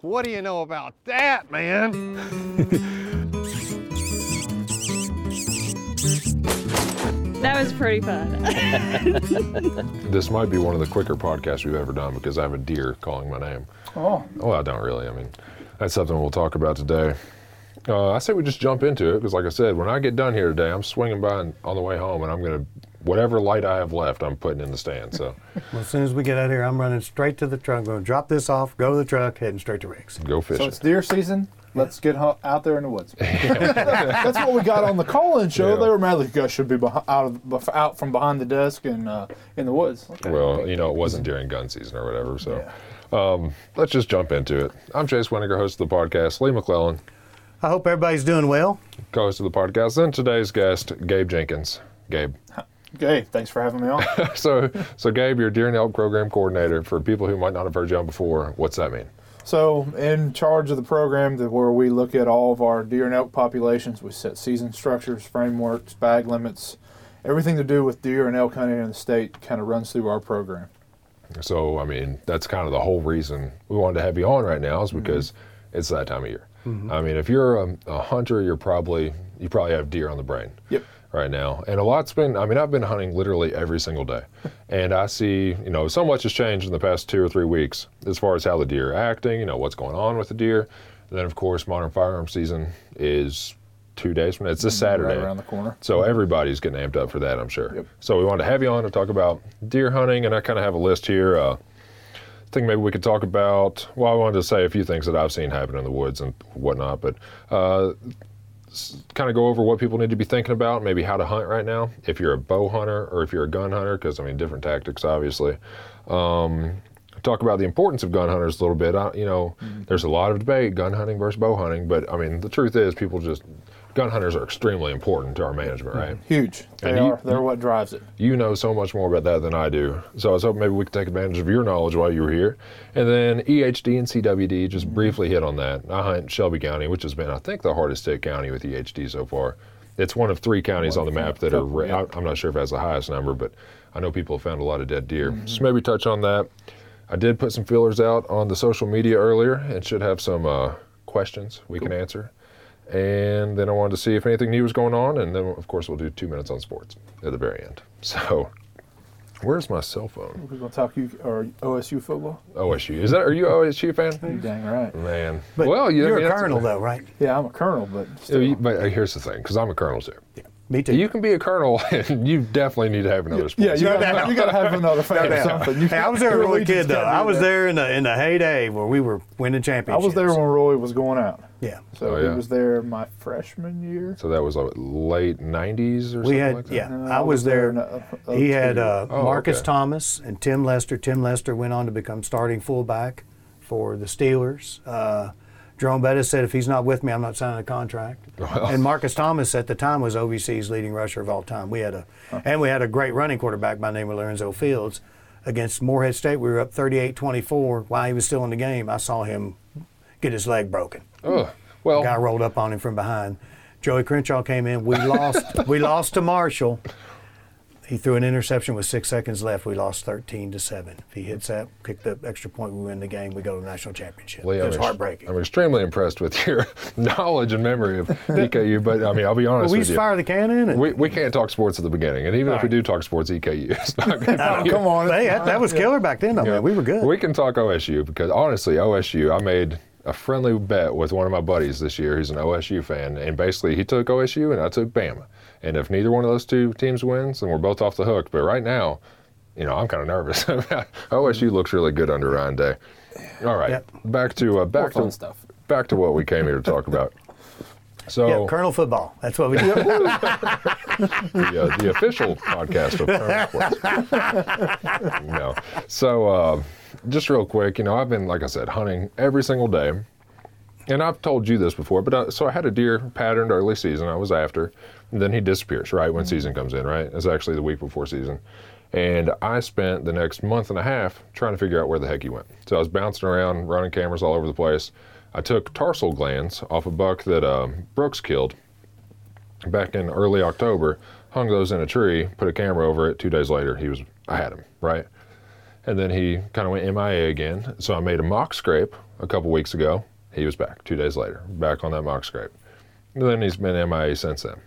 What do you know about that, man? That was pretty fun. This might be one of the quicker podcasts we've ever done because I have a deer calling my name. Oh, Well, I don't really. I mean, that's something we'll talk about today. Uh, I say we just jump into it because, like I said, when I get done here today, I'm swinging by and- on the way home, and I'm gonna whatever light I have left, I'm putting in the stand. So Well, as soon as we get out of here, I'm running straight to the truck. I'm going to drop this off, go to the truck, heading straight to Rick's. go fishing. so it's deer season. Let's get hu- out there in the woods. That's what we got on the call-in show. Yeah. They were mad like you guys should be beh- out of bef- out from behind the desk and uh, in the woods. well, you know, it wasn't during gun season or whatever. So um, let's just jump into it. I'm Chase Wininger, host of the podcast. Lee McClellan, I hope everybody's doing well. co-host of the podcast. And today's guest, Gabe Jenkins. Gabe. Okay, thanks for having me on. So, so Gabe, you're Deer and Elk Program Coordinator. For people who might not have heard you on before, what's that mean? So, in charge of the program that where we look at all of our deer and elk populations, we set season structures, frameworks, bag limits, everything to do with deer and elk hunting in the state kind of runs through our program. So, I mean, that's kind of the whole reason we wanted to have you on right now is mm-hmm. because it's that time of year. Mm-hmm. I mean, if you're a, a hunter, you're probably you probably have deer on the brain. Yep. Right now, and a lot's been. I mean, I've been hunting literally every single day, and I see, you know, so much has changed in the past two or three weeks as far as how the deer are acting. You know, what's going on with the deer. And then, of course, modern firearm season is two days from now. It's this Saturday. Right around the corner. So everybody's getting amped up for that, I'm sure. Yep. So we wanted to have you on to talk about deer hunting, and I kind of have a list here. Uh, I think maybe we could talk about. Well, I wanted to say a few things that I've seen happen in the woods and whatnot, but uh, kind of go over what people need to be thinking about, maybe how to hunt right now, if you're a bow hunter or if you're a gun hunter, because I mean, different tactics, obviously. Um, talk about the importance of gun hunters a little bit. I, you know, mm-hmm. there's a lot of debate, gun hunting versus bow hunting, but I mean, the truth is, people just gun hunters are extremely important to our management, mm-hmm. right? Huge. They And you- are. They're what drives it. You know so much more about that than I do. So I was hoping maybe we could take advantage of your knowledge while you were here. And then EHD and CWD, just mm-hmm. briefly hit on that. I hunt Shelby County, which has been, I think, the hardest hit county with EHD so far. It's one of three counties on the map that are, I'm not sure if it has the highest number, but I know people have found a lot of dead deer. So maybe touch on that. I did put some feelers out on the social media earlier and should have some uh, questions we can answer. And then I wanted to see if anything new was going on, and then of course we'll do two minutes on sports at the very end. So, where's my cell phone? We're going to talk you or OSU football. OSU. Is that? Are you a OSU fan? You dang right. Man. But well, you, I you're mean, a that's- colonel, though, right? Yeah, I'm a colonel, but Yeah, still. you- But uh, here's the thing, because I'm a colonel too. Me too. You can be a colonel, and you definitely need to have another sport. yeah, you No got doubt. you to have another fan or something. You Hey, I was there your as a little allegiance kid, though. I was there in the in the heyday where we were winning I was there when Roy was going out. Yeah. So Oh, yeah. he was there my freshman year. So that was like late '90s or something We had, like that. yeah, No, I was there. in, uh, He had uh, Oh, Marcus okay. Thomas and Tim Lester. Tim Lester went on to become starting fullback for the Steelers. Uh, Jerome Bettis said, if he's not with me, I'm not signing a contract. And Marcus Thomas at the time was OVC's leading rusher of all time. We had a, and we had a great running quarterback by the name of Lorenzo Fields. Against Morehead State, we were up 38-24. While he was still in the game, I saw him get his leg broken. Ugh. Well, Guy rolled up on him from behind. Joey Crenshaw came in. We lost. we lost to Marshall. He threw an interception with six seconds left. We lost 13 to seven. If he hits that, kick the extra point, we win the game. We go to the national championship. Lee, it was I'm heartbreaking. I'm extremely impressed with your knowledge and memory of EKU, but I mean, I'll be honest Well, we with fire the cannon. And, We, we can't talk sports at the beginning, and even if we do talk sports, EKU is not going Oh, come on. hey, that, that was killer back then, though, man. We were good. We can talk OSU because honestly, OSU, I made a friendly bet with one of my buddies this year who's an OSU fan, and basically he took OSU and I took Bama. And if neither one of those two teams wins, then we're both off the hook. But right now, you know, I'm kind of nervous. OSU looks really good under Ryan Day. All right, Yep. back to uh, back to stuff. back to what we came here to talk about. So yeah, Colonel football. That's what we do. the, uh, the official podcast of Colonel Football. no. So, uh, just real quick, you know, I've been, like I said, hunting every single day. And I've told you this before, but I, so I had a deer patterned early season. I was after. And then he disappears, right, when season comes in, right? It's actually the week before season. And I spent the next month and a half trying to figure out where the heck he went. So I was bouncing around, running cameras all over the place. I took tarsal glands off a buck that um, Brooks killed back in early October, hung those in a tree, put a camera over it. Two days later, he was, I had him, right? And then he kind of went MIA again. So I made a mock scrape a couple weeks ago, he was back. Two days later, back on that mock scrape. And then he's been MIA since then.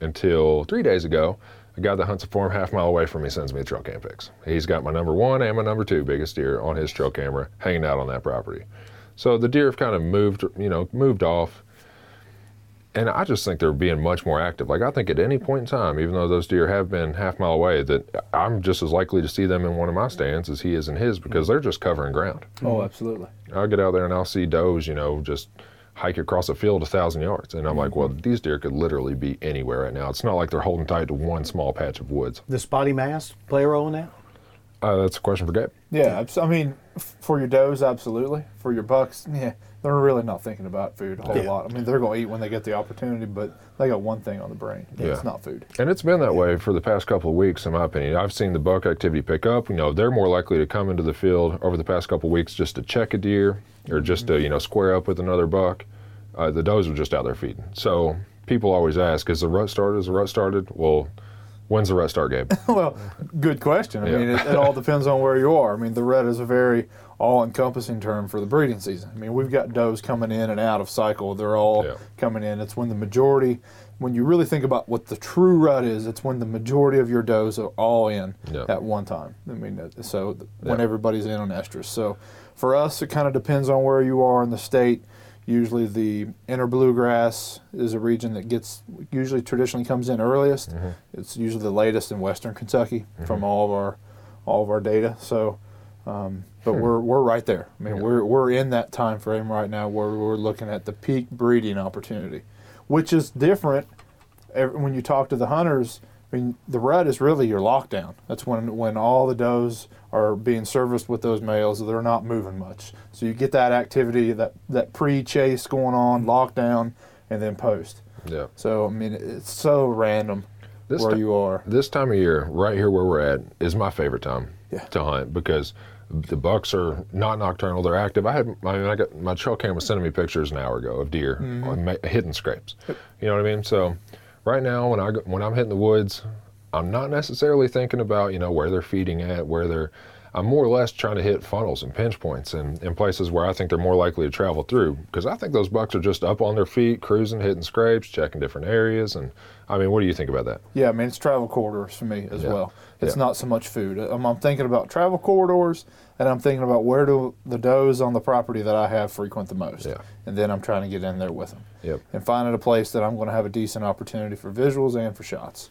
Until three days ago, a guy that hunts a farm half mile away from me sends me a trail cam pics. He's got my number one and my number two biggest deer on his trail camera hanging out on that property. So the deer have kind of moved, you know, moved off. And I just think they're being much more active. Like I think at any point in time, even though those deer have been half mile away, that I'm just as likely to see them in one of my stands as he is in his because they're just covering ground. Oh, absolutely. I'll get out there and I'll see does, you know, just hike across a field a thousand yards. And I'm like, well, these deer could literally be anywhere right now. It's not like they're holding tight to one small patch of woods. The spotty mast play a role in that? Uh, that's a question for Gabe. Yeah, I mean, for your does, absolutely. For your bucks, yeah, they're really not thinking about food a whole Yeah. lot. I mean, they're going to eat when they get the opportunity, but they got one thing on the brain. and It's not food. And it's been that way for the past couple of weeks, in my opinion. I've seen the buck activity pick up. You know, they're more likely to come into the field over the past couple of weeks just to check a deer or just to, you know, square up with another buck. Uh, the does are just out there feeding. So people always ask, is the rut started? Is the rut started? Well, when's the rut start, Gabe? well, good question. I Yeah. mean, it, it all depends on where you are. I mean, the rut is a very all-encompassing term for the breeding season. I mean, we've got does coming in and out of cycle. They're all Yeah. coming in. It's when the majority, when you really think about what the true rut is, it's when the majority of your does are all in Yeah. at one time. I mean, so when everybody's in on estrus. So for us, it kind of depends on where you are in the state. Usually, the inner bluegrass is a region that gets usually traditionally comes in earliest. Mm-hmm. It's usually the latest in western Kentucky from all of our all of our data. So, um, but we're we're right there. I mean, Hmm. Yeah. we're we're in that time frame right now where we're looking at the peak breeding opportunity, which is different. When you talk to the hunters, I mean, the rut is really your lockdown. That's when when all the does are being serviced with those males. They're not moving much, so you get that activity, that that pre-chase going on, lockdown, and then post. yeah. So I mean, it's so random This where ti- you are. This time of year, right here where we're at, is my favorite time Yeah. to hunt because the bucks are not nocturnal; they're active. I had, I mean, I got my trail cam was sending me pictures an hour ago of deer mm-hmm. on ma- hidden scrapes. You know what I mean? So, right now, when I go- when I'm hitting the woods, I'm not necessarily thinking about you know where they're feeding at, where they're. I'm more or less trying to hit funnels and pinch points and in places where I think they're more likely to travel through because I think those bucks are just up on their feet, cruising, hitting scrapes, checking different areas. And I mean, what do you think about that? Yeah, I mean it's travel corridors for me as Yeah. well. It's Yeah. not so much food. I'm, I'm thinking about travel corridors, and I'm thinking about where do the does on the property that I have frequent the most. Yeah. And then I'm trying to get in there with them Yep. and finding a place that I'm going to have a decent opportunity for visuals and for shots.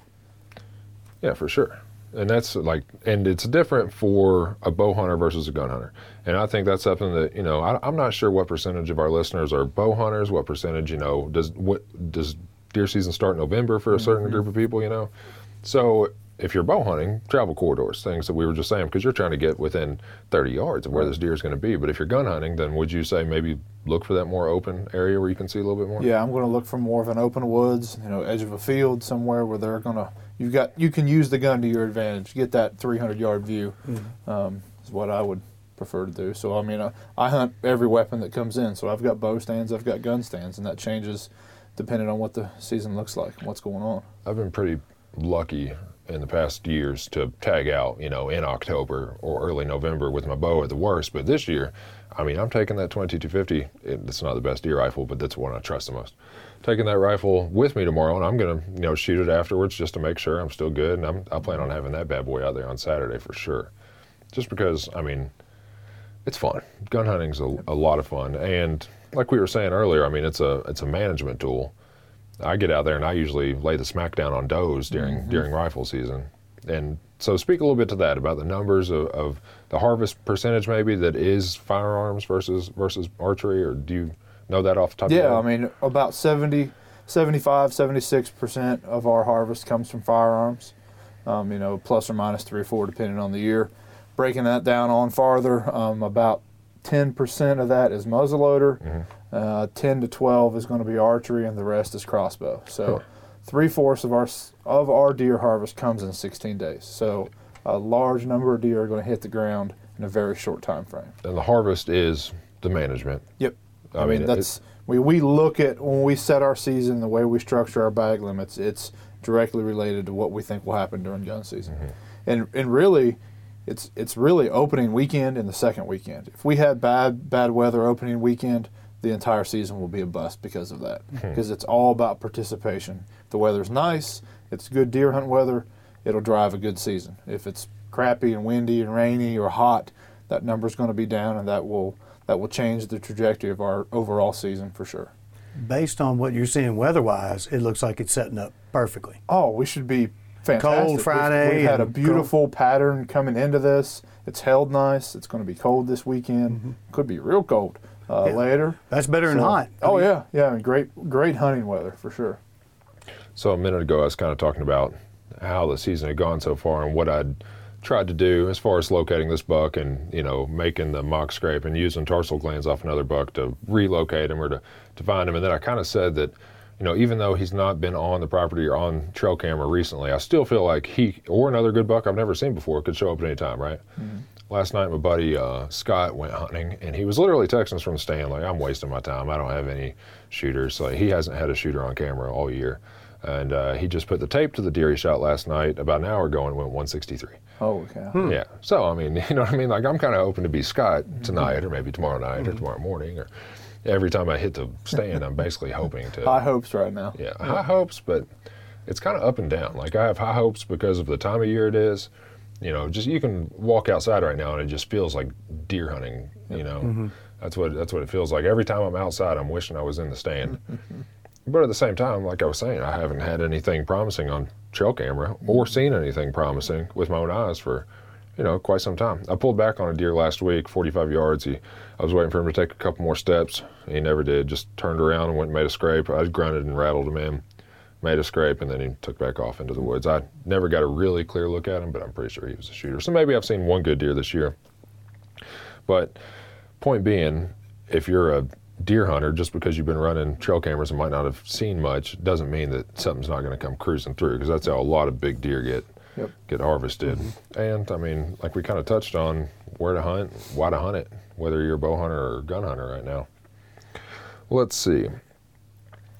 Yeah, for sure. And that's like, and it's different for a bow hunter versus a gun hunter. And I think that's something that you know, I, I'm not sure what percentage of our listeners are bow hunters. What percentage, you know, does what does deer season start in November for a certain mm-hmm. group of people? You know, so if you're bow hunting, travel corridors, things that we were just saying, because you're trying to get within 30 yards of where this deer is going to be. But if you're gun hunting, then would you say maybe look for that more open area where you can see a little bit more? Yeah, I'm going to look for more of an open woods, you know, edge of a field somewhere where they're going to. You've got you can use the gun to your advantage. Get that 300 yard view. Um, is what I would prefer to do. So I mean, I, I hunt every weapon that comes in. So I've got bow stands, I've got gun stands, and that changes depending on what the season looks like and what's going on. I've been pretty lucky in the past years to tag out, you know, in October or early November with my bow at the worst. But this year, I mean, I'm taking that 2250. It, it's not the best deer rifle, but that's the one I trust the most. Taking that rifle with me tomorrow, and I'm gonna, you know, shoot it afterwards just to make sure I'm still good. And I'm, I plan on having that bad boy out there on Saturday for sure. Just because, I mean, it's fun. Gun hunting's a, a lot of fun, and like we were saying earlier, I mean, it's a it's a management tool. I get out there and I usually lay the smackdown on does during mm-hmm. during rifle season. And so, speak a little bit to that about the numbers of, of the harvest percentage, maybe that is firearms versus versus archery, or do you know that off the top? of Yeah, I mean, about 70, 75, 76% of our harvest comes from firearms, um, you know, plus or minus three or four, depending on the year. Breaking that down on farther, um, about 10% of that is muzzleloader, uh, 10 to 12 is going to be archery, and the rest is crossbow. So, three fourths of our of our deer harvest comes in 16 days. So, a large number of deer are going to hit the ground in a very short time frame. and the harvest is the management. Yep. I I, mean, mean, that's we, we look at when we set our season, the way we structure our bag limits, it's directly related to what we think will happen during gun season. Mm-hmm. And and really, it's it's really opening weekend and the second weekend. If we had bad bad weather opening weekend, the entire season will be a bust because of that. Because it's all about participation. If the weather's nice, it's good deer hunt weather, it'll drive a good season. If it's crappy and windy and rainy or hot, that number's going to be down, and that will that will change the trajectory of our overall season for sure. Based on what you're seeing weather-wise, it looks like it's setting up perfectly. Oh, we should be fantastic. We've- Friday We've, had a and beautiful pattern coming into this. It's held nice. It's going to be cold this weekend. Could be real cold uh, Mm-hmm. Yeah. later. That's better than hot. Oh yeah, yeah. and Great, great hunting weather for sure. So a minute ago, I was kind of talking about how the season had gone so far and what I'd tried to do as far as locating this buck and you know making the mock scrape and using tarsal glands off another buck to relocate him or to, to find him. And then I kind of said that you know even though he's not been on the property or on trail camera recently, I still feel like he or another good buck I've never seen before could show up at any time, right? Last night, my buddy uh, Scott went hunting, and he was literally texting us from the stand like, "I'm wasting my time. I don't have any shooters." Like he hasn't had a shooter on camera all year, and uh, he just put the tape to the deer he shot last night about an hour ago and went 163. Oh cow. Hmm. Yeah. So I mean, you know what I mean? Like I'm kind of hoping to be Scott tonight, or maybe tomorrow night, or mm-hmm. tomorrow morning, or every time I hit the stand, I'm basically hoping to. High hopes right now. Yeah, high hopes, but it's kind of up and down. Like I have high hopes because of the time of year it is. You know, just you can walk outside right now and it just feels like deer hunting. You know, mm-hmm. that's what that's what it feels like. Every time I'm outside, I'm wishing I was in the stand. but at the same time, like I was saying, I haven't had anything promising on trail camera or mm. seen anything promising with my own eyes for you know, quite some time. I pulled back on a deer last week, 45 yards. He, I was waiting for him to take a couple more steps. He never did. Just turned around and went and made a scrape. I grunted and rattled him in, made a scrape, and then he took back off into the woods. I never got a really clear look at him, but I'm pretty sure he was a shooter. So maybe I've seen one good deer this year. But point being, if you're a deer hunter, just because you've been running trail cameras and might not have seen much, doesn't mean that something's not going to come cruising through because that's how a lot of big deer get Yep. get harvested. And I mean, like we kind of touched on where to hunt, why to hunt it, whether you're a bow hunter or gun hunter right now. Let's see.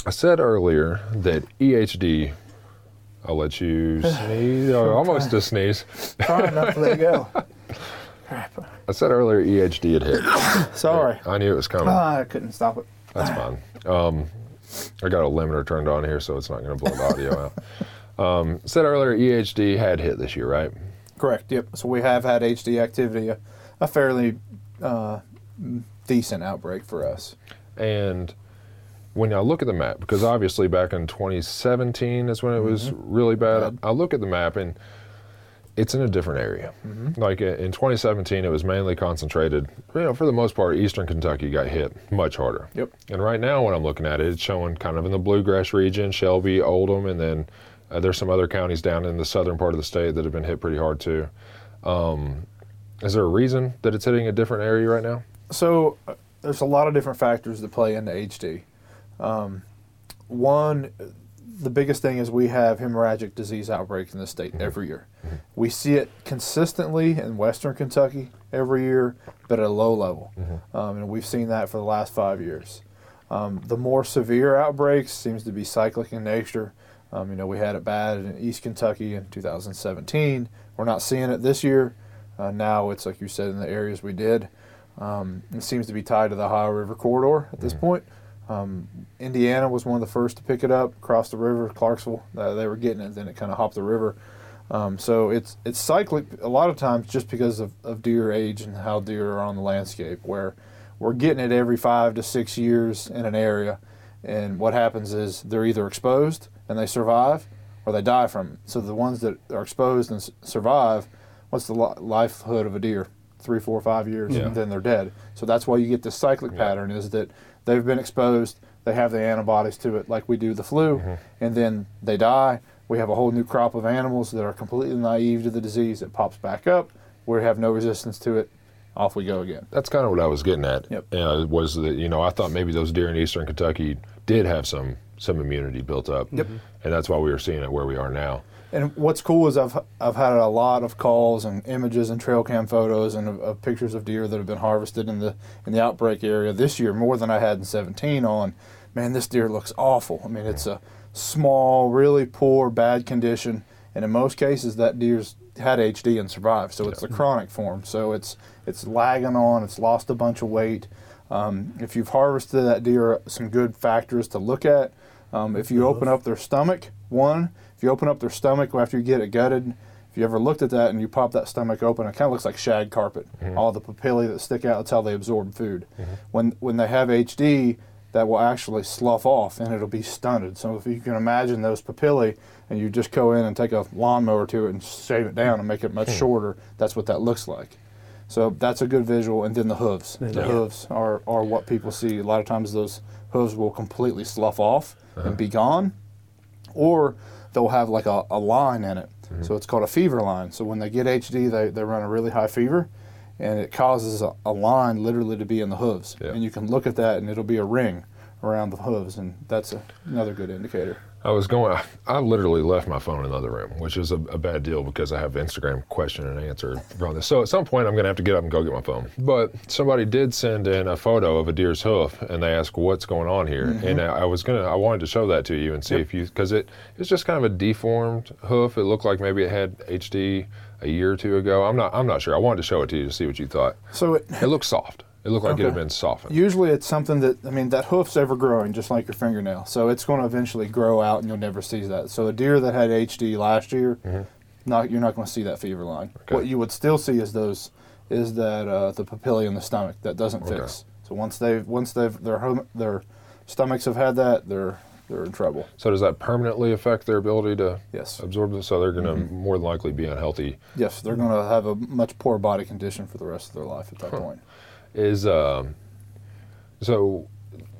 I said earlier that EHD. I'll let you sneeze. Almost a sneeze. Trying not to let go. I said earlier EHD had hit. Sorry. I knew it was coming. Ah, I couldn't stop it. That's fine. Um, I got a limiter turned on here, so it's not going to blow the audio out. Um, said earlier, EHD had hit this year, right? Correct. Yep. So we have had HD activity, a, a fairly uh, decent outbreak for us. And when I look at the map, because obviously back in 2017 is when it was really bad, Bad. I look at the map and it's in a different area. Like uh, in 2017, it was mainly concentrated, you know, for the most part, eastern Kentucky got hit much harder. Yep. And right now, when I'm looking at it, it's showing kind of in the bluegrass region, Shelby, Oldham, and then uh, there's some other counties down in the southern part of the state that have been hit pretty hard too. Um, is there a reason that it's hitting a different area right now? So uh, there's a lot of different factors that play into HD. Um, one, the biggest thing is we have hemorrhagic disease outbreaks in the state every year. We see it consistently in western Kentucky every year, but at a low level. Um, and we've seen that for the last five years. Um, the more severe outbreaks seems to be cyclic in nature. Um, you know, we had it bad in East Kentucky in 2017. We're not seeing it this year. Uh, now it's like you said in the areas we did. Um, it seems to be tied to the Ohio River corridor at this point. Um, Indiana was one of the first to pick it up across the river. Clarksville, uh, they were getting it, then it kind of hopped the river. Um, so it's it's cyclic a lot of times just because of, of deer age and how deer are on the landscape. Where we're getting it every five to six years in an area, and what happens is they're either exposed and they survive, or they die from it. So the ones that are exposed and survive, what's the li- livelihood of a deer? Three, four, five years, Yeah. and then they're dead. So that's why you get this cyclic pattern: is that they've been exposed, they have the antibodies to it, like we do the flu, and then they die. We have a whole new crop of animals that are completely naive to the disease. It pops back up. We have no resistance to it. Off we go again. That's kind of what I was getting at. Yep. Uh, was that you know I thought maybe those deer in eastern Kentucky did have some some immunity built up. Yep. And that's why we were seeing it where we are now. And what's cool is I've I've had a lot of calls and images and trail cam photos and of, of pictures of deer that have been harvested in the in the outbreak area this year more than I had in 17 on. Man, this deer looks awful. I mean, it's a small, really poor, bad condition, and in most cases that deer's had HD and survived. So it's the chronic form. So it's it's lagging on. It's lost a bunch of weight. Um, if you've harvested that deer, some good factors to look at. Um, if you open up their stomach, one, if you open up their stomach after you get it gutted, if you ever looked at that and you pop that stomach open, it kind of looks like shag carpet. All the papillae that stick out, that's how they absorb food. When when they have HD, that will actually slough off and it'll be stunted. So if you can imagine those papillae and you just go in and take a lawnmower to it and shave it down and make it much shorter, that's what that looks like. So that's a good visual. And then the hooves. The Yeah. hooves are, are what people see. A lot of times those hooves will completely slough off and be gone or they'll have like a, a line in it. Mm-hmm. So it's called a fever line. So when they get HD, they, they run a really high fever, and it causes a, a line literally to be in the hooves. Yeah. And you can look at that, and it'll be a ring around the hooves, and that's a, another good indicator. I was going. I literally left my phone in the other room, which is a, a bad deal because I have Instagram question and answer from this. So at some point, I'm going to have to get up and go get my phone. But somebody did send in a photo of a deer's hoof, and they asked what's going on here. Mm-hmm. And I, I was gonna. I wanted to show that to you and see if you because it it's just kind of a deformed hoof. It looked like maybe it had HD a year or two ago. I'm not. I'm not sure. I wanted to show it to you to see what you thought. So it, It looked soft. It looked like it had been softened. usually it's something that I mean that hoof's ever growing, just like your fingernail. So it's going to eventually grow out, and you'll never see that. So a deer that had HD last year, not you're not going to see that fever line. Mm-hmm. Okay. What you would still see is those is that uh, the papillae in the stomach that doesn't Okay. fix. So once they've once they've their home, their stomachs have had that, they're they're in trouble. so does that permanently affect their ability to Yes. absorb this? So they're going to more than likely be unhealthy Yes, they're going to have a much poor body condition for the rest of their life at that point. Is um, so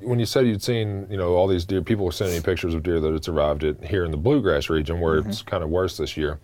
when you said you'd seen you know all these deer people were sending you pictures of deer that had survived it here in the bluegrass region where it's kind of worse this year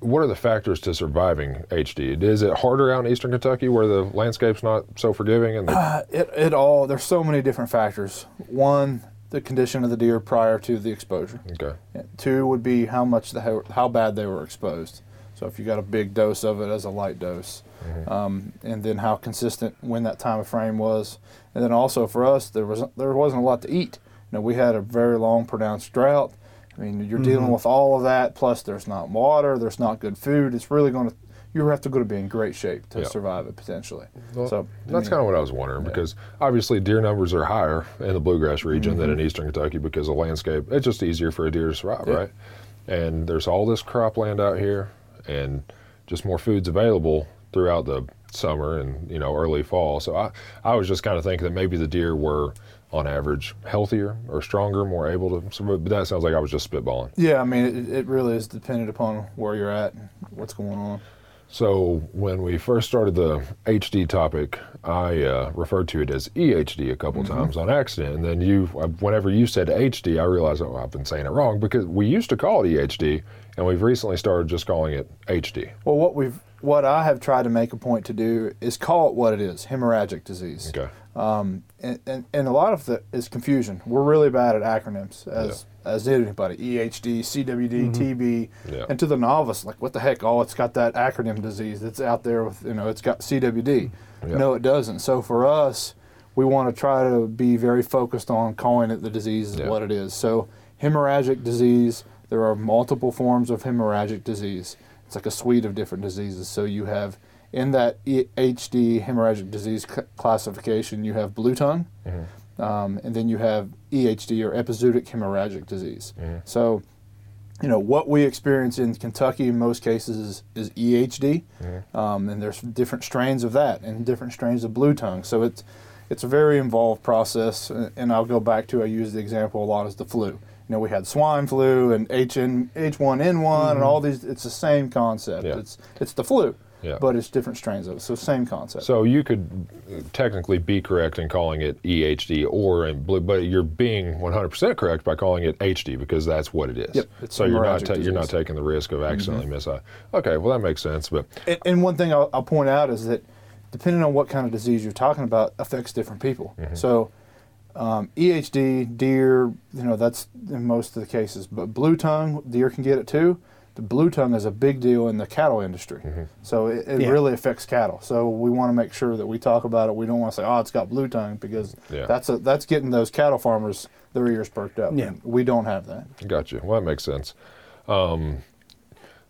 what are the factors to surviving hd is it harder out in eastern kentucky where the landscape's not so forgiving and the, Uh, it, it all there's so many different factors. One, the condition of the deer prior to the exposure. okay Two would be how much the how, how bad they were exposed. So if you got a big dose of it as a light dose, Mm-hmm. um, and then how consistent when that time of frame was, and then also for us there was there wasn't a lot to eat. You know, we had a very long pronounced drought. I mean, you're dealing mm-hmm. with all of that. Plus, there's not water. There's not good food. It's really going to you have to go to be in great shape to Yeah. survive it potentially. Well, so that's kind of what I was wondering because obviously deer numbers are higher in the bluegrass region than mm-hmm. in eastern Kentucky because the landscape it's just easier for a deer to survive, Yeah. right? And there's all this cropland out here, and just more food's available throughout the summer and you know early fall. So I I was just kind of thinking that maybe the deer were on average healthier or stronger, more able to. But that sounds like I was just spitballing. Yeah, I mean, it, it really is dependent upon where you're at and what's going on. So when we first started the HD topic, I uh, referred to it as EHD a couple times on accident, and then you, uh, whenever you said HD, I realized oh I've been saying it wrong because we used to call it EHD, and we've recently started just calling it HD. Well, what we've what I have tried to make a point to do is call it what it is: hemorrhagic disease. Okay. Um, and, and, and a lot of it is confusion. We're really bad at acronyms, as as anybody. EHD, CWD, TB, Yeah. and to the novice, like what the heck? Oh, it's got that acronym disease that's out there with you know, it's got CWD. Yeah. No, it doesn't. So for us, we want to try to be very focused on calling it the disease is Yeah. what it is. So hemorrhagic disease. There are multiple forms of hemorrhagic disease. It's like a suite of different diseases. So you have in that HD hemorrhagic disease cl- classification, you have blue tongue, um, and then you have EHD or epizootic hemorrhagic disease. So, you know, what we experience in Kentucky in most cases is, is EHD, um, and there's different strains of that and different strains of blue tongue. So it's it's a very involved process, and and I'll go back to I use the example a lot as the flu. You know, we had swine flu and HN, H1N1 and all these. It's the same concept. Yeah. It's it's the flu, Yeah. but it's different strains of it. So same concept. So you could uh, technically be correct in calling it EHD, or in blue, but you're being 100% correct by calling it HD because that's what it is. Yep, it's so you're not ta- you're not. Mm-hmm. taking the risk of accidentally miss. Okay, well that makes sense, but And, and one thing I'll, I'll point out is that depending on what kind of disease you're talking about, affects different people. So, um, EHD, deer, you know, that's in most of the cases. But blue tongue, deer can get it too. The blue tongue is a big deal in the cattle industry. So it, it Yeah. really affects cattle. So we want to make sure that we talk about it. We don't want to say, oh, it's got blue tongue because Yeah. that's a, that's getting those cattle farmers their ears perked up. Yeah. We don't have that. Gotcha. Well, that makes sense. Um,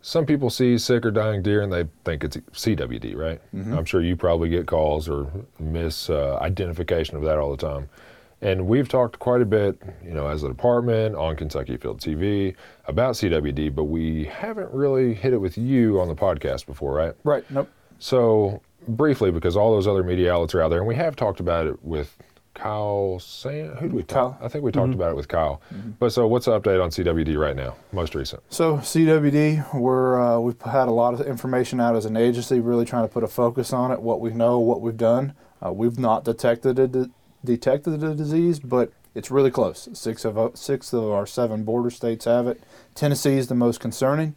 some people see sick or dying deer and they think it's CWD, right? I'm sure you probably get calls or miss uh, identification of that all the time. And we've talked quite a bit, you know, as a department on Kentucky Afield TV about CWD, but we haven't really hit it with you on the podcast before, right? Right. Nope. So briefly, because all those other media outlets are out there, and we have talked about it with Kyle Sam. Who did we talk? Kyle. I think we talked about it with Kyle. But so, what's the update on CWD right now? Most recent. So CWD, we're uh, we've had a lot of information out as an agency, really trying to put a focus on it, what we know, what we've done. Uh, we've not detected it, detected the disease, but it's really close. Six of our- six of our seven border states have it. Tennessee is the most concerning.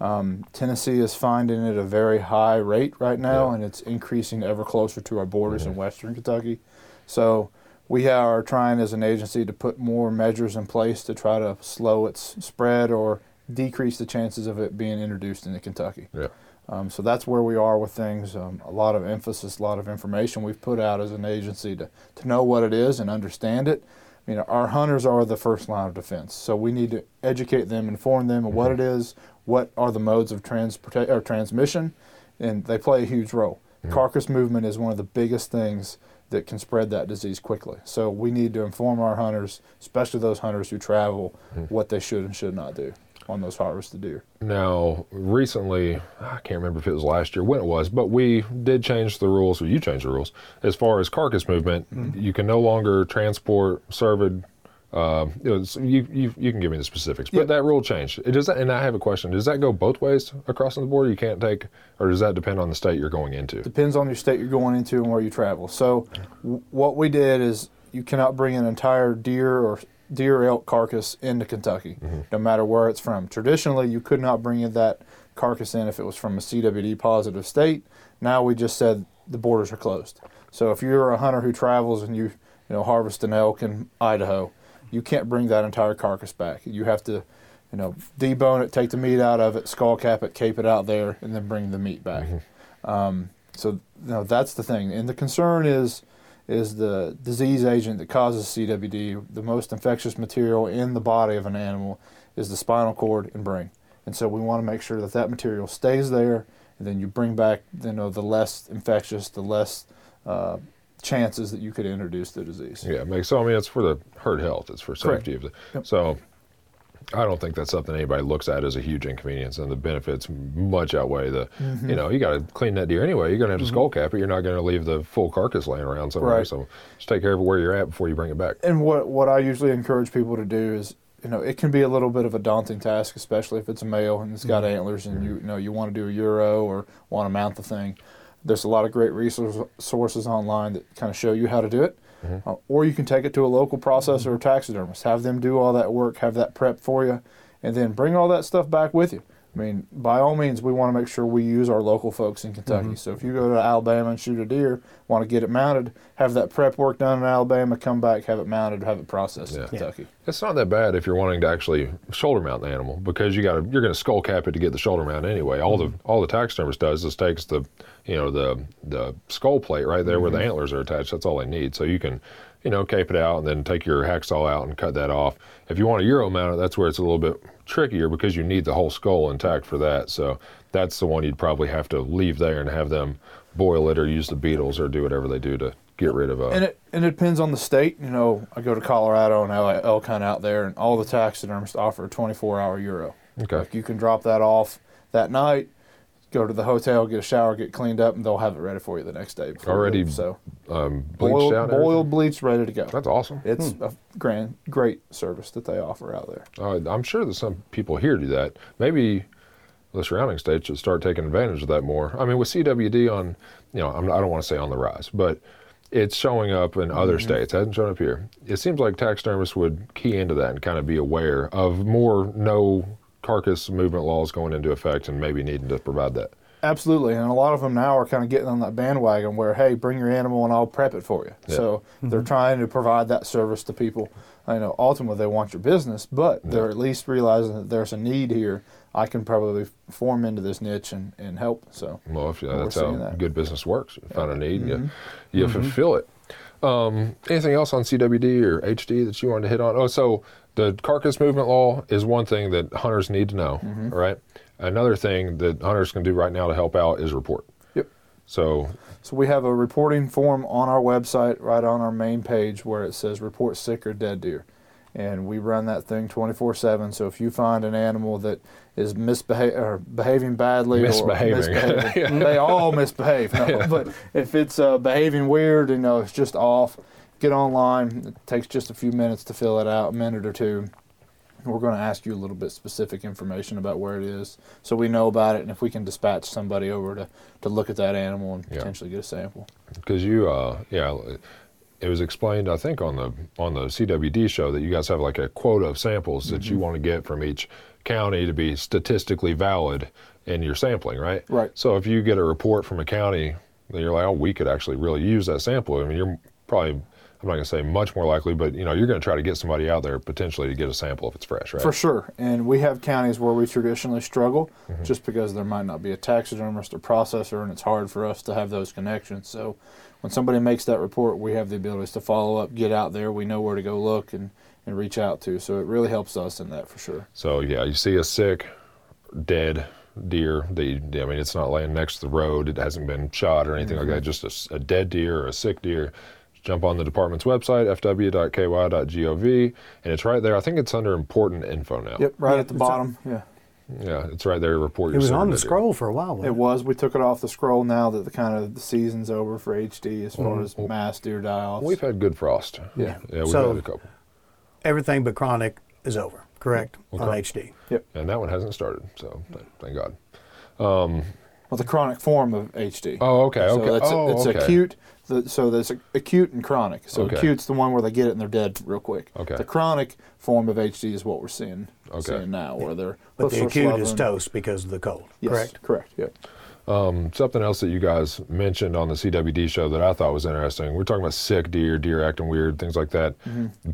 Um, Tennessee is finding it a very high rate right now, Yeah. and it's increasing ever closer to our borders in western Kentucky. So we are trying as an agency to put more measures in place to try to slow its spread or decrease the chances of it being introduced into Kentucky. Yeah. Um, so that's where we are with things. Um, a lot of emphasis, a lot of information we've put out as an agency to, to know what it is and understand it. I mean, our hunters are the first line of defense, so we need to educate them, inform them of what it is, what are the modes of transporta- or transmission, and they play a huge role. Carcass movement is one of the biggest things that can spread that disease quickly. So we need to inform our hunters, especially those hunters who travel, what they should and should not do on those harvested deer. Now, recently, I can't remember if it was last year when it was, but we did change the rules, or you changed the rules, as far as carcass movement. You can no longer transport cervid. Uh, you, know, you, you you can give me the specifics, but Yeah. that rule changed. It does that, and I have a question. Does that go both ways across the board? You can't take, or does that depend on the state you're going into? Depends on your state you're going into and where you travel. So, w- what we did is you cannot bring an entire deer or deer elk carcass into Kentucky, no matter where it's from. Traditionally, you could not bring in that carcass in if it was from a CWD positive state. Now we just said the borders are closed. So if you're a hunter who travels and you you know harvest an elk in Idaho, you can't bring that entire carcass back. You have to you know debone it, take the meat out of it, skull cap it, cape it out there, and then bring the meat back. Um, so you know, that's the thing, and the concern is is the disease agent that causes CWD. The most infectious material in the body of an animal is the spinal cord and brain, and so we want to make sure that that material stays there, and then you bring back you know the less infectious, the less uh, chances that you could introduce the disease. Yeah, it makes so. I mean, it's for the herd health. It's for Correct. safety of the. Yep. So, I don't think that's something anybody looks at as a huge inconvenience, and the benefits much outweigh the. Mm-hmm. You know, you got to clean that deer anyway. You're going to have to mm-hmm. skull cap it. You're not going to leave the full carcass laying around somewhere. Right. So, just take care of where you're at before you bring it back. and what what I usually encourage people to do is, you know, it can be a little bit of a daunting task, especially if it's a male and it's got mm-hmm. antlers, and you, you know you want to do a euro or want to mount the thing. There's a lot of great resources sources online that kind of show you how to do it, uh, or you can take it to a local processor or taxidermist, have them do all that work, have that prep for you, and then bring all that stuff back with you. I mean, by all means, we want to make sure we use our local folks in Kentucky. Mm-hmm. So if you go to Alabama and shoot a deer, want to get it mounted, have that prep work done in Alabama, come back, have it mounted, have it processed Yeah. in Kentucky. It's not that bad if you're wanting to actually shoulder mount the animal because you got to you're going to skull cap it to get the shoulder mount anyway. All the mm-hmm. all the taxidermist does is takes the you know the the skull plate right there where the mm-hmm. antlers are attached. That's all they need. So you can you know cape it out and then take your hacksaw out and cut that off. If you want a euro mount it, that's where it's a little bit trickier because you need the whole skull intact for that. So that's the one you'd probably have to leave there and have them boil it or use the beetles or do whatever they do to get rid of uh, And it and it depends on the state. You know, I go to Colorado and I elk hunt out there, and all the taxidermists offer a 24-hour euro. Okay. Like you can drop that off that night, go to the hotel, get a shower, get cleaned up, and they'll have it ready for you the next day. Already leave. so um, bleached boiled, out. boiled, bleached, ready to go. That's awesome. It's a grand, great service that they offer out there. Uh, I'm sure that some people here do that. Maybe the surrounding states should start taking advantage of that more. I mean, with CWD on, you know, I'm, I don't want to say on the rise, but it's showing up in other states. It hasn't shown up here. It seems like taxidermists would key into that and kind of be aware of more no carcass movement laws going into effect and maybe needing to provide that. Absolutely, and a lot of them now are kind of getting on that bandwagon where, hey, bring your animal and I'll prep it for you. Yeah. So mm-hmm. they're trying to provide that service to people. I know ultimately they want your business, but they're at least realizing that there's a need here. I can probably form into this niche and, and help. So Well, if, yeah, We're that's how that. good business works. You find a need, you, mm-hmm. you mm-hmm. fulfill it. Um, anything else on CWD or HD that you wanted to hit on? Oh, so the carcass movement law is one thing that hunters need to know, all right? another thing that hunters can do right now to help out is report. Yep. So So we have a reporting form on our website, right on our main page, where it says report sick or dead deer. And we run that thing 24 7. So if you find an animal that is misbehaving or behaving badly Misbehaving. or misbehaving, they all misbehave. No, But if it's uh, behaving weird, you know, it's just off, get online. It takes just a few minutes to fill it out, a minute or two. We're going to ask you a little bit specific information about where it is so we know about it and if we can dispatch somebody over to, to look at that animal and Yeah. potentially get a sample. because you uh yeah it was explained i think on the on the cwd show that you guys have like a quota of samples that Mm-hmm. you want to get from each county to be statistically valid in your sampling right Right. so if you get a report from a county that you're like oh we could actually really use that sample i mean you're probably i'm not going to say much more likely but you know you're going to try to get somebody out there potentially to get a sample if it's fresh right For sure. And we have counties where we traditionally struggle mm-hmm. just because there might not be a taxidermist or processor and it's hard for us to have those connections. So when somebody makes that report, we have the abilities to follow up, get out there, we know where to go look and, and reach out to. So it really helps us in that for sure. So yeah, you see a sick, dead deer. You, I mean, it's not laying next to the road. It hasn't been shot or anything like mm-hmm. that. Just a dead deer or a sick deer. Jump on the department's website, fw.ky.gov, and it's right there. I think it's under important info now. Yep, right Yeah, at the it's bottom. Yeah. Yeah, it's right there. Report It was on the deer. scroll for a while. wasn't It was. We took it off the scroll now that the kind of the season's over for HD as far mm-hmm. as mass deer die-offs. We've had good frost. Yeah. yeah, we've So- had a couple, Everything but chronic is over. Correct on Okay. HD. and that one hasn't started. So th- thank God. Well, the chronic form of HD. Oh, okay, So okay. that's oh, it's okay. acute. The, so there's a, acute and chronic. So Okay. acute's the one where they get it and they're dead real quick. Okay. The chronic form of HD is what we're seeing, Okay. seeing now, where they're But the acute is slobbering. toast because of the cold. Yes, Correct. Correct. Yep. Something else that you guys mentioned on the CWD show that I thought was interesting. We're talking about sick deer, deer acting weird, things like that.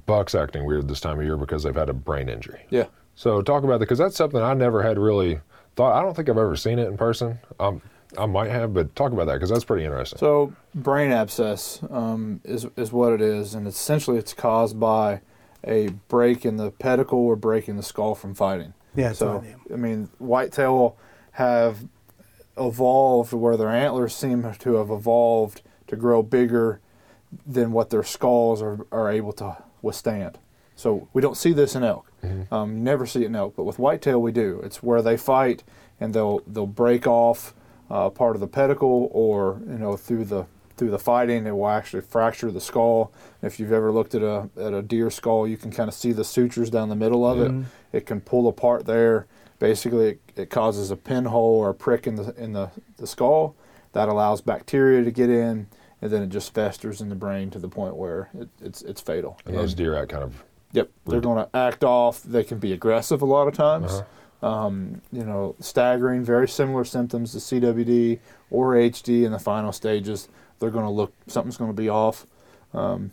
Bucks acting weird this time of year because they've had a brain injury. Yeah. So talk about that because that's something I never had really thought. I don't think I've ever seen it in person. Um, I might have, but talk about that because that's pretty interesting. So brain abscess um, is is what it is, and essentially it's caused by a break in the pedicle or break in the skull from fighting. Yeah, So on. I mean, whitetail have evolved where their antlers seem to have evolved to grow bigger than what their skulls are, are able to withstand. So we don't see this in elk. Um, you never see it in elk, but with whitetail we do. It's where they fight and they'll they'll break off uh, part of the pedicle, or you know through the through the fighting it will actually fracture the skull. If you've ever looked at a at a deer skull, you can kind of see the sutures down the middle of it. It can pull apart there. Basically, it, it causes a pinhole or a prick in the in the, the skull that allows bacteria to get in, and then it just festers in the brain to the point where it, it's it's fatal. and those deer act kind of Yep, they're going to act off. They can be aggressive a lot of times. Uh-huh. Um, you know, staggering, very similar symptoms to CWD or HD in the final stages. They're going to look, something's going to be off, um,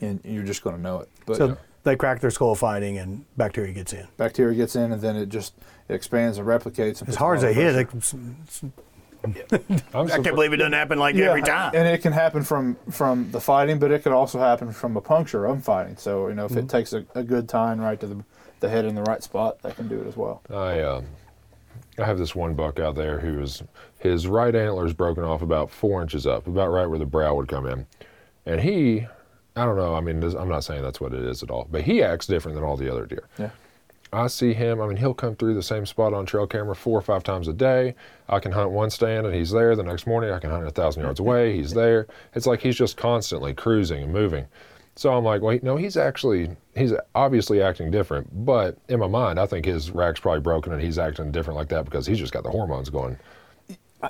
and you're just going to know it. But So they crack their skull fighting and bacteria gets in. bacteria gets in, and then it just it expands and replicates. And As hard as they of hit, pressure. it, I'm I surpri- can't believe it doesn't happen like Yeah, every time. And it can happen from from the fighting, but it could also happen from a puncture of fighting. So you know, if Mm-hmm. it takes a, a good time right to the the head in the right spot, they can do it as well. I um, I have this one buck out there who is his right antler is broken off about four inches up, about right where the brow would come in, and he, I don't know. I mean, this- I'm not saying that's what it is at all, but he acts different than all the other deer. Yeah. I see him. I mean, he'll come through the same spot on trail camera four or five times a day. I can hunt one stand and he's there. The next morning, I can hunt a thousand yards away. He's there. It's like he's just constantly cruising and moving. So I'm like, wait, no, he's actually he's obviously acting different. But in my mind, I think his rack's probably broken and he's acting different like that because he's just got the hormones going.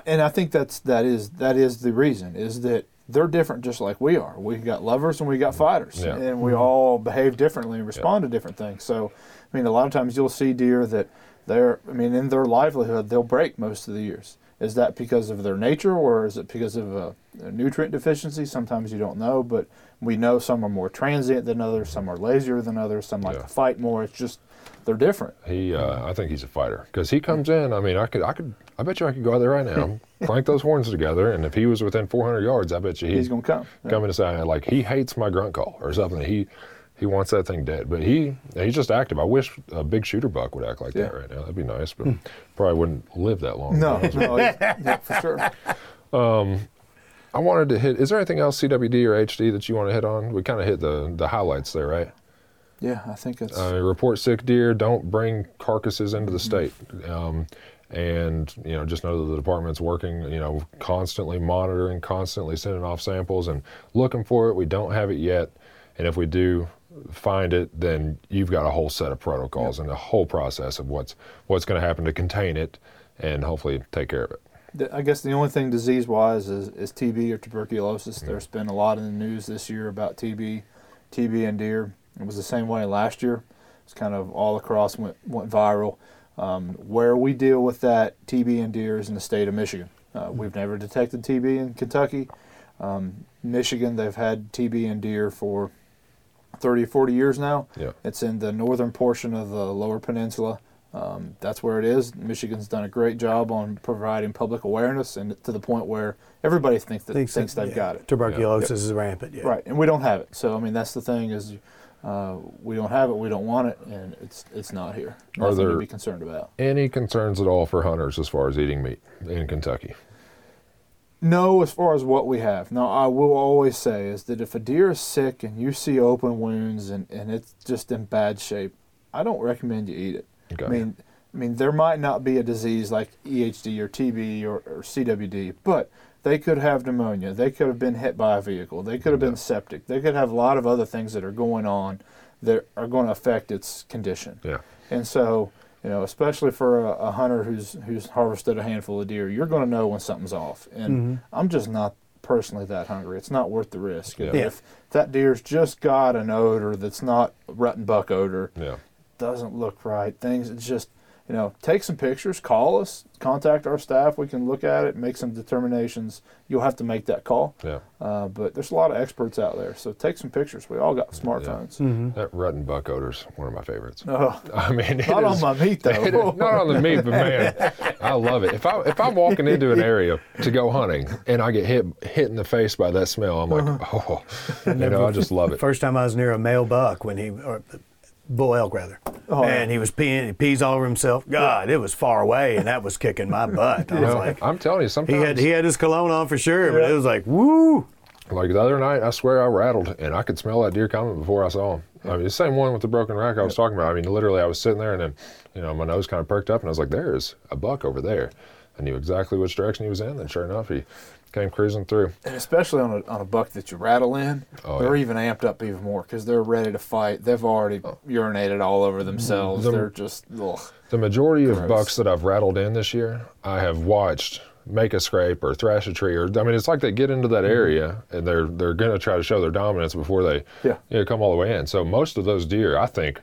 and I think that's that is that is the reason is that they're different just like we are. We got lovers and we got mm-hmm. fighters, Yeah. and we mm-hmm. all behave differently and respond to different things. So, I mean, a lot of times you'll see deer that they're, I mean, in their livelihood they'll break most of the years. Is that because of their nature or is it because of a, a nutrient deficiency? Sometimes you don't know, but we know some are more transient than others, some are lazier than others, some like Yeah. to fight more. It's just they're different. He, uh, I think he's a fighter because he comes in. I mean, I could, I could, I bet you I could go out there right now, clank those horns together, and if he was within 400 yards, I bet you He's to come. coming to say like he hates my grunt call or something. He he wants that thing dead. But he he's just active. I wish a big shooter buck would act like that right now. That'd be nice, but probably wouldn't live that long. No, to be honest with you. no, yeah, yeah, for sure. I wanted to hit. Is there anything else CWD or HD that you want to hit on? We kind of hit the the highlights there, right? Yeah, I think it's Uh, report sick deer. Don't bring carcasses into the state. Um, and you know, just know that the department's working. You know, constantly monitoring, constantly sending off samples and looking for it. We don't have it yet, and if we do find it, then you've got a whole set of protocols and a whole process of what's what's going to happen to contain it, and hopefully take care of it. The- I guess the only thing disease wise is, is TB or tuberculosis. There's been a lot in the news this year about TB, TB and deer. It was the same way last year. It's kind of all across went, went viral. Um, where we deal with that TB and deer is in the state of Michigan. Uh, we've never detected TB in Kentucky. Um, Michigan, they've had TB and deer for 30 or 40 years now. Yeah. It's in the northern portion of the lower peninsula. Um, that's where it is. Michigan's done a great job on providing public awareness, and to the point where everybody thinks that thinks, that- they've yeah, got it. Tuberculosis is rampant. Yeah. Right, and we don't have it. So I mean, that's the thing is, uh, we don't have it, we don't want it, and it's it's not here. Are Nothing there- to be concerned about. Any concerns at all for hunters as far as eating meat in Kentucky? No, as far as what we have. Now, I will always say is that if a deer is sick and you see open wounds and, and it's just in bad shape, I don't recommend you eat it. Okay. I mean, I mean, there might not be a disease like EHD or TB or, or CWD, but they could have pneumonia. They could have been hit by a vehicle. They could have been septic. They could have a lot of other things that are going on that are going to affect its condition. Yeah. And so, you know, especially for a, a hunter who's who's harvested a handful of deer, you're going to know when something's off. And mm-hmm. I'm just not personally that hungry. It's not worth the risk. Yeah. Yeah. If that deer's just got an odor that's not rut and buck odor, Yeah. Doesn't look right. Things it's just you know take some pictures, call us, contact our staff. We can look at it, make some determinations. You'll have to make that call, Yeah. uh, but there's a lot of experts out there. So take some pictures. We all got smartphones. That rut and buck odor's one of my favorites. Oh, I mean, it not on my meat it is- though. not on the meat, but man, I love it. If I if I'm walking into an area to go hunting and I get hit hit in the face by that smell, I'm like, Uh-huh. oh, you know, I just love it. First time I was near a male buck when he, or bull elk rather, Oh, yeah. and he was peeing, he pees all over himself. God, it was far away, and that was kicking my butt. I was know, like, I'm telling you, sometimes he had he had his cologne on for sure, but it was like, woo. Like the other night, I swear I rattled and I could smell that deer coming before I saw him. I mean, the same one with the broken rack I was talking about. I mean, literally, I was sitting there and then, you know, my nose kind of perked up and I was like, there's a buck over there. I knew exactly which direction he was in. And sure enough, he came cruising through. and especially on a, on a buck that you rattle in, Oh, they're yeah. even amped up even more because they're ready to fight. They've already urinated all over themselves. The- they're just ugh. The majority of bucks that I've rattled in this year, I have watched make a scrape or thrash a tree, or I mean, it's like they get into that area and they're they're going to try to show their dominance before they Yeah. you know, come all the way in. So most of those deer, I think,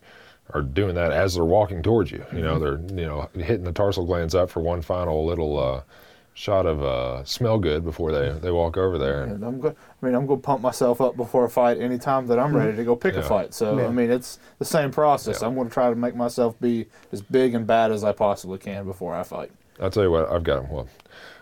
are doing that as they're walking towards you. You know, they're you know hitting the tarsal glands up for one final little uh, shot of uh, smell good before they they walk over there. And, And I'm go- I mean, I'm going to pump myself up before a fight anytime that I'm ready to go pick Yeah. a fight. So, Yeah. I mean, it's the same process. Yeah. I'm going to try to make myself be as big and bad as I possibly can before I fight. I'll tell you what, I've got well.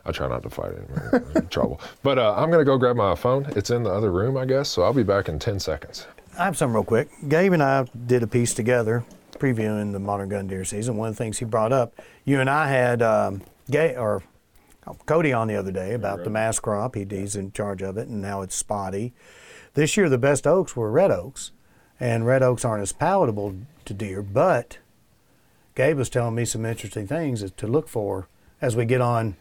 I try not to fight anymore. In trouble. But uh, I'm going to go grab my phone. It's in the other room, I guess. So I'll be back in 10 seconds. I have something real quick. Gabe and I did a piece together previewing the modern gun deer season. One of the things he brought up, you and I had um, Gay or Cody on the other day about the mast crop. He, he's in charge of it, and now it's spotty. This year, the best oaks were red oaks, and red oaks aren't as palatable to deer. But Gabe was telling me some interesting things to look for as we get on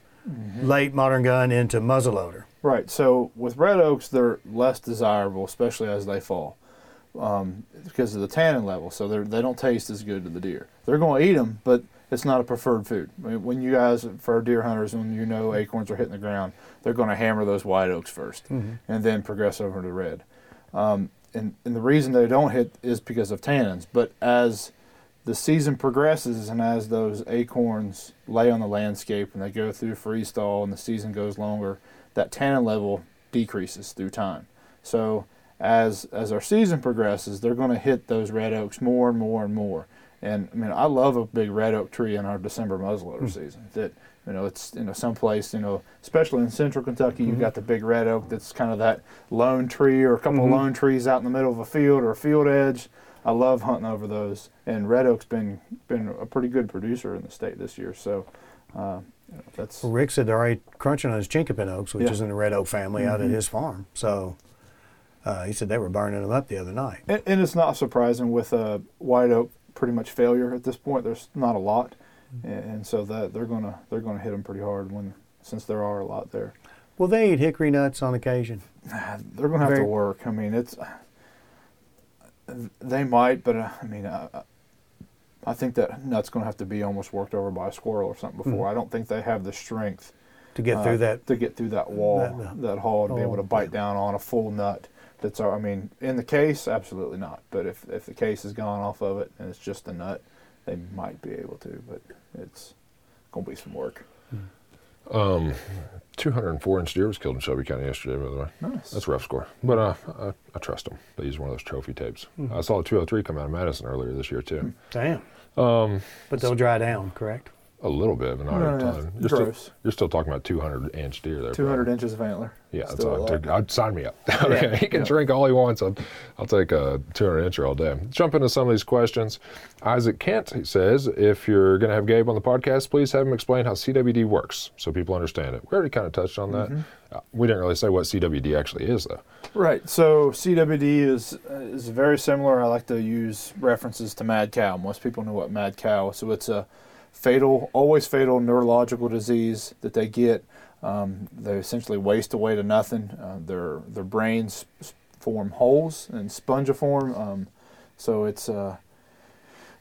late modern gun into muzzleloader. Right. So with red oaks, they're less desirable, especially as they fall, um, because of the tannin level. So they they don't taste as good to the deer. They're going to eat them, but it's not a preferred food. I mean, when you guys, for deer hunters, when you know acorns are hitting the ground, they're going to hammer those white oaks 1st and then progress over to red. Um, and, and the reason they don't hit is because of tannins. But as the season progresses and as those acorns lay on the landscape and they go through freeze thaw and the season goes longer, that tannin level decreases through time. So as as our season progresses, they're going to hit those red oaks more and more and more. And I mean, I love a big red oak tree in our December muzzleloader season. That you know, it's you know someplace you know, especially in central Kentucky, you've got the big red oak that's kind of that lone tree or a couple of lone trees out in the middle of a field or a field edge. I love hunting over those, and red oak's been been a pretty good producer in the state this year. So uh, you know, that's Well, Rick said they're already crunching on his chinkapin oaks, which Yeah. is in the red oak family out at his farm. So uh, he said they were burning them up the other night. And, and it's not surprising with uh, white oak pretty much failure at this point. There's not a lot, and, and so that they're gonna they're gonna hit them pretty hard when since there are a lot there. Well, they eat hickory nuts on occasion. They're gonna have Very- to work. I mean, it's they might, but uh, I mean, uh, I think that nut's gonna have to be almost worked over by a squirrel or something before. I don't think they have the strength To get uh, through that, to get through that wall, that- that, hole, to be able to bite down on a full nut. That's our, I mean, in the case, absolutely not. But if if the case is gone off of it and it's just the nut, they might be able to. But it's gonna be some work. Um, 204 inch deer was killed in Shelby County yesterday, by the way. Nice. That's a rough score. But uh, I, I trust them. They use one of those trophy tapes. I saw a 203 come out of Madison earlier this year, too. damn. Um, but they'll dry down, correct? A little bit, but not No, a no, ton. You're still, gross. you're still talking about 200 inch deer there. Two hundred probably. inches of antler. Yeah, that's all a I lot. took. I'd sign me up. okay, he can yeah. drink all he wants. I'll, I'll take a 200 incher all day. Jump into some of these questions. Isaac Kent says, if you're going to have Gabe on the podcast, please have him explain how CWD works so people understand it. We already kind of touched on that. Mm-hmm. Uh, we didn't really say what CWD actually is, though. Right. So CWD is is very similar. I like to use references to mad cow. Most people know what mad cow. So it's a fatal, always fatal neurological disease that they get. Um, they essentially waste away to nothing. Uh, their their brains form holes and spongiform. Um, so it's uh,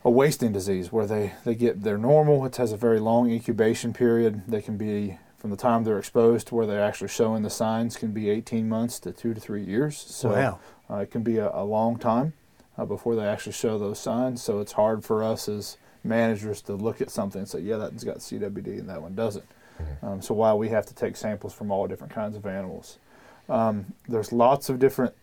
a wasting disease where they, they get they're normal. It has a very long incubation period. They can be from the time they're exposed to where they're actually showing the signs can be 18 months to two to three years. So Wow. uh, it can be a, a long time uh, before they actually show those signs. So it's hard for us as managers to look at something and say, yeah, that one's got CWD and that one doesn't. Um, so why we have to take samples from all different kinds of animals. Um, there's lots of different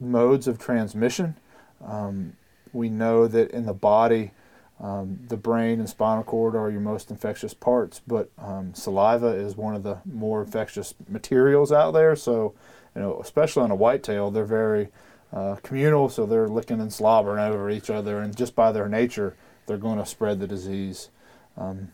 modes of transmission. Um, we know that in the body, um, the brain and spinal cord are your most infectious parts, but um, saliva is one of the more infectious materials out there. So, you know, especially on a whitetail, they're very uh, communal, so they're licking and slobbering over each other, and just by their nature, they're going to spread the disease. Um,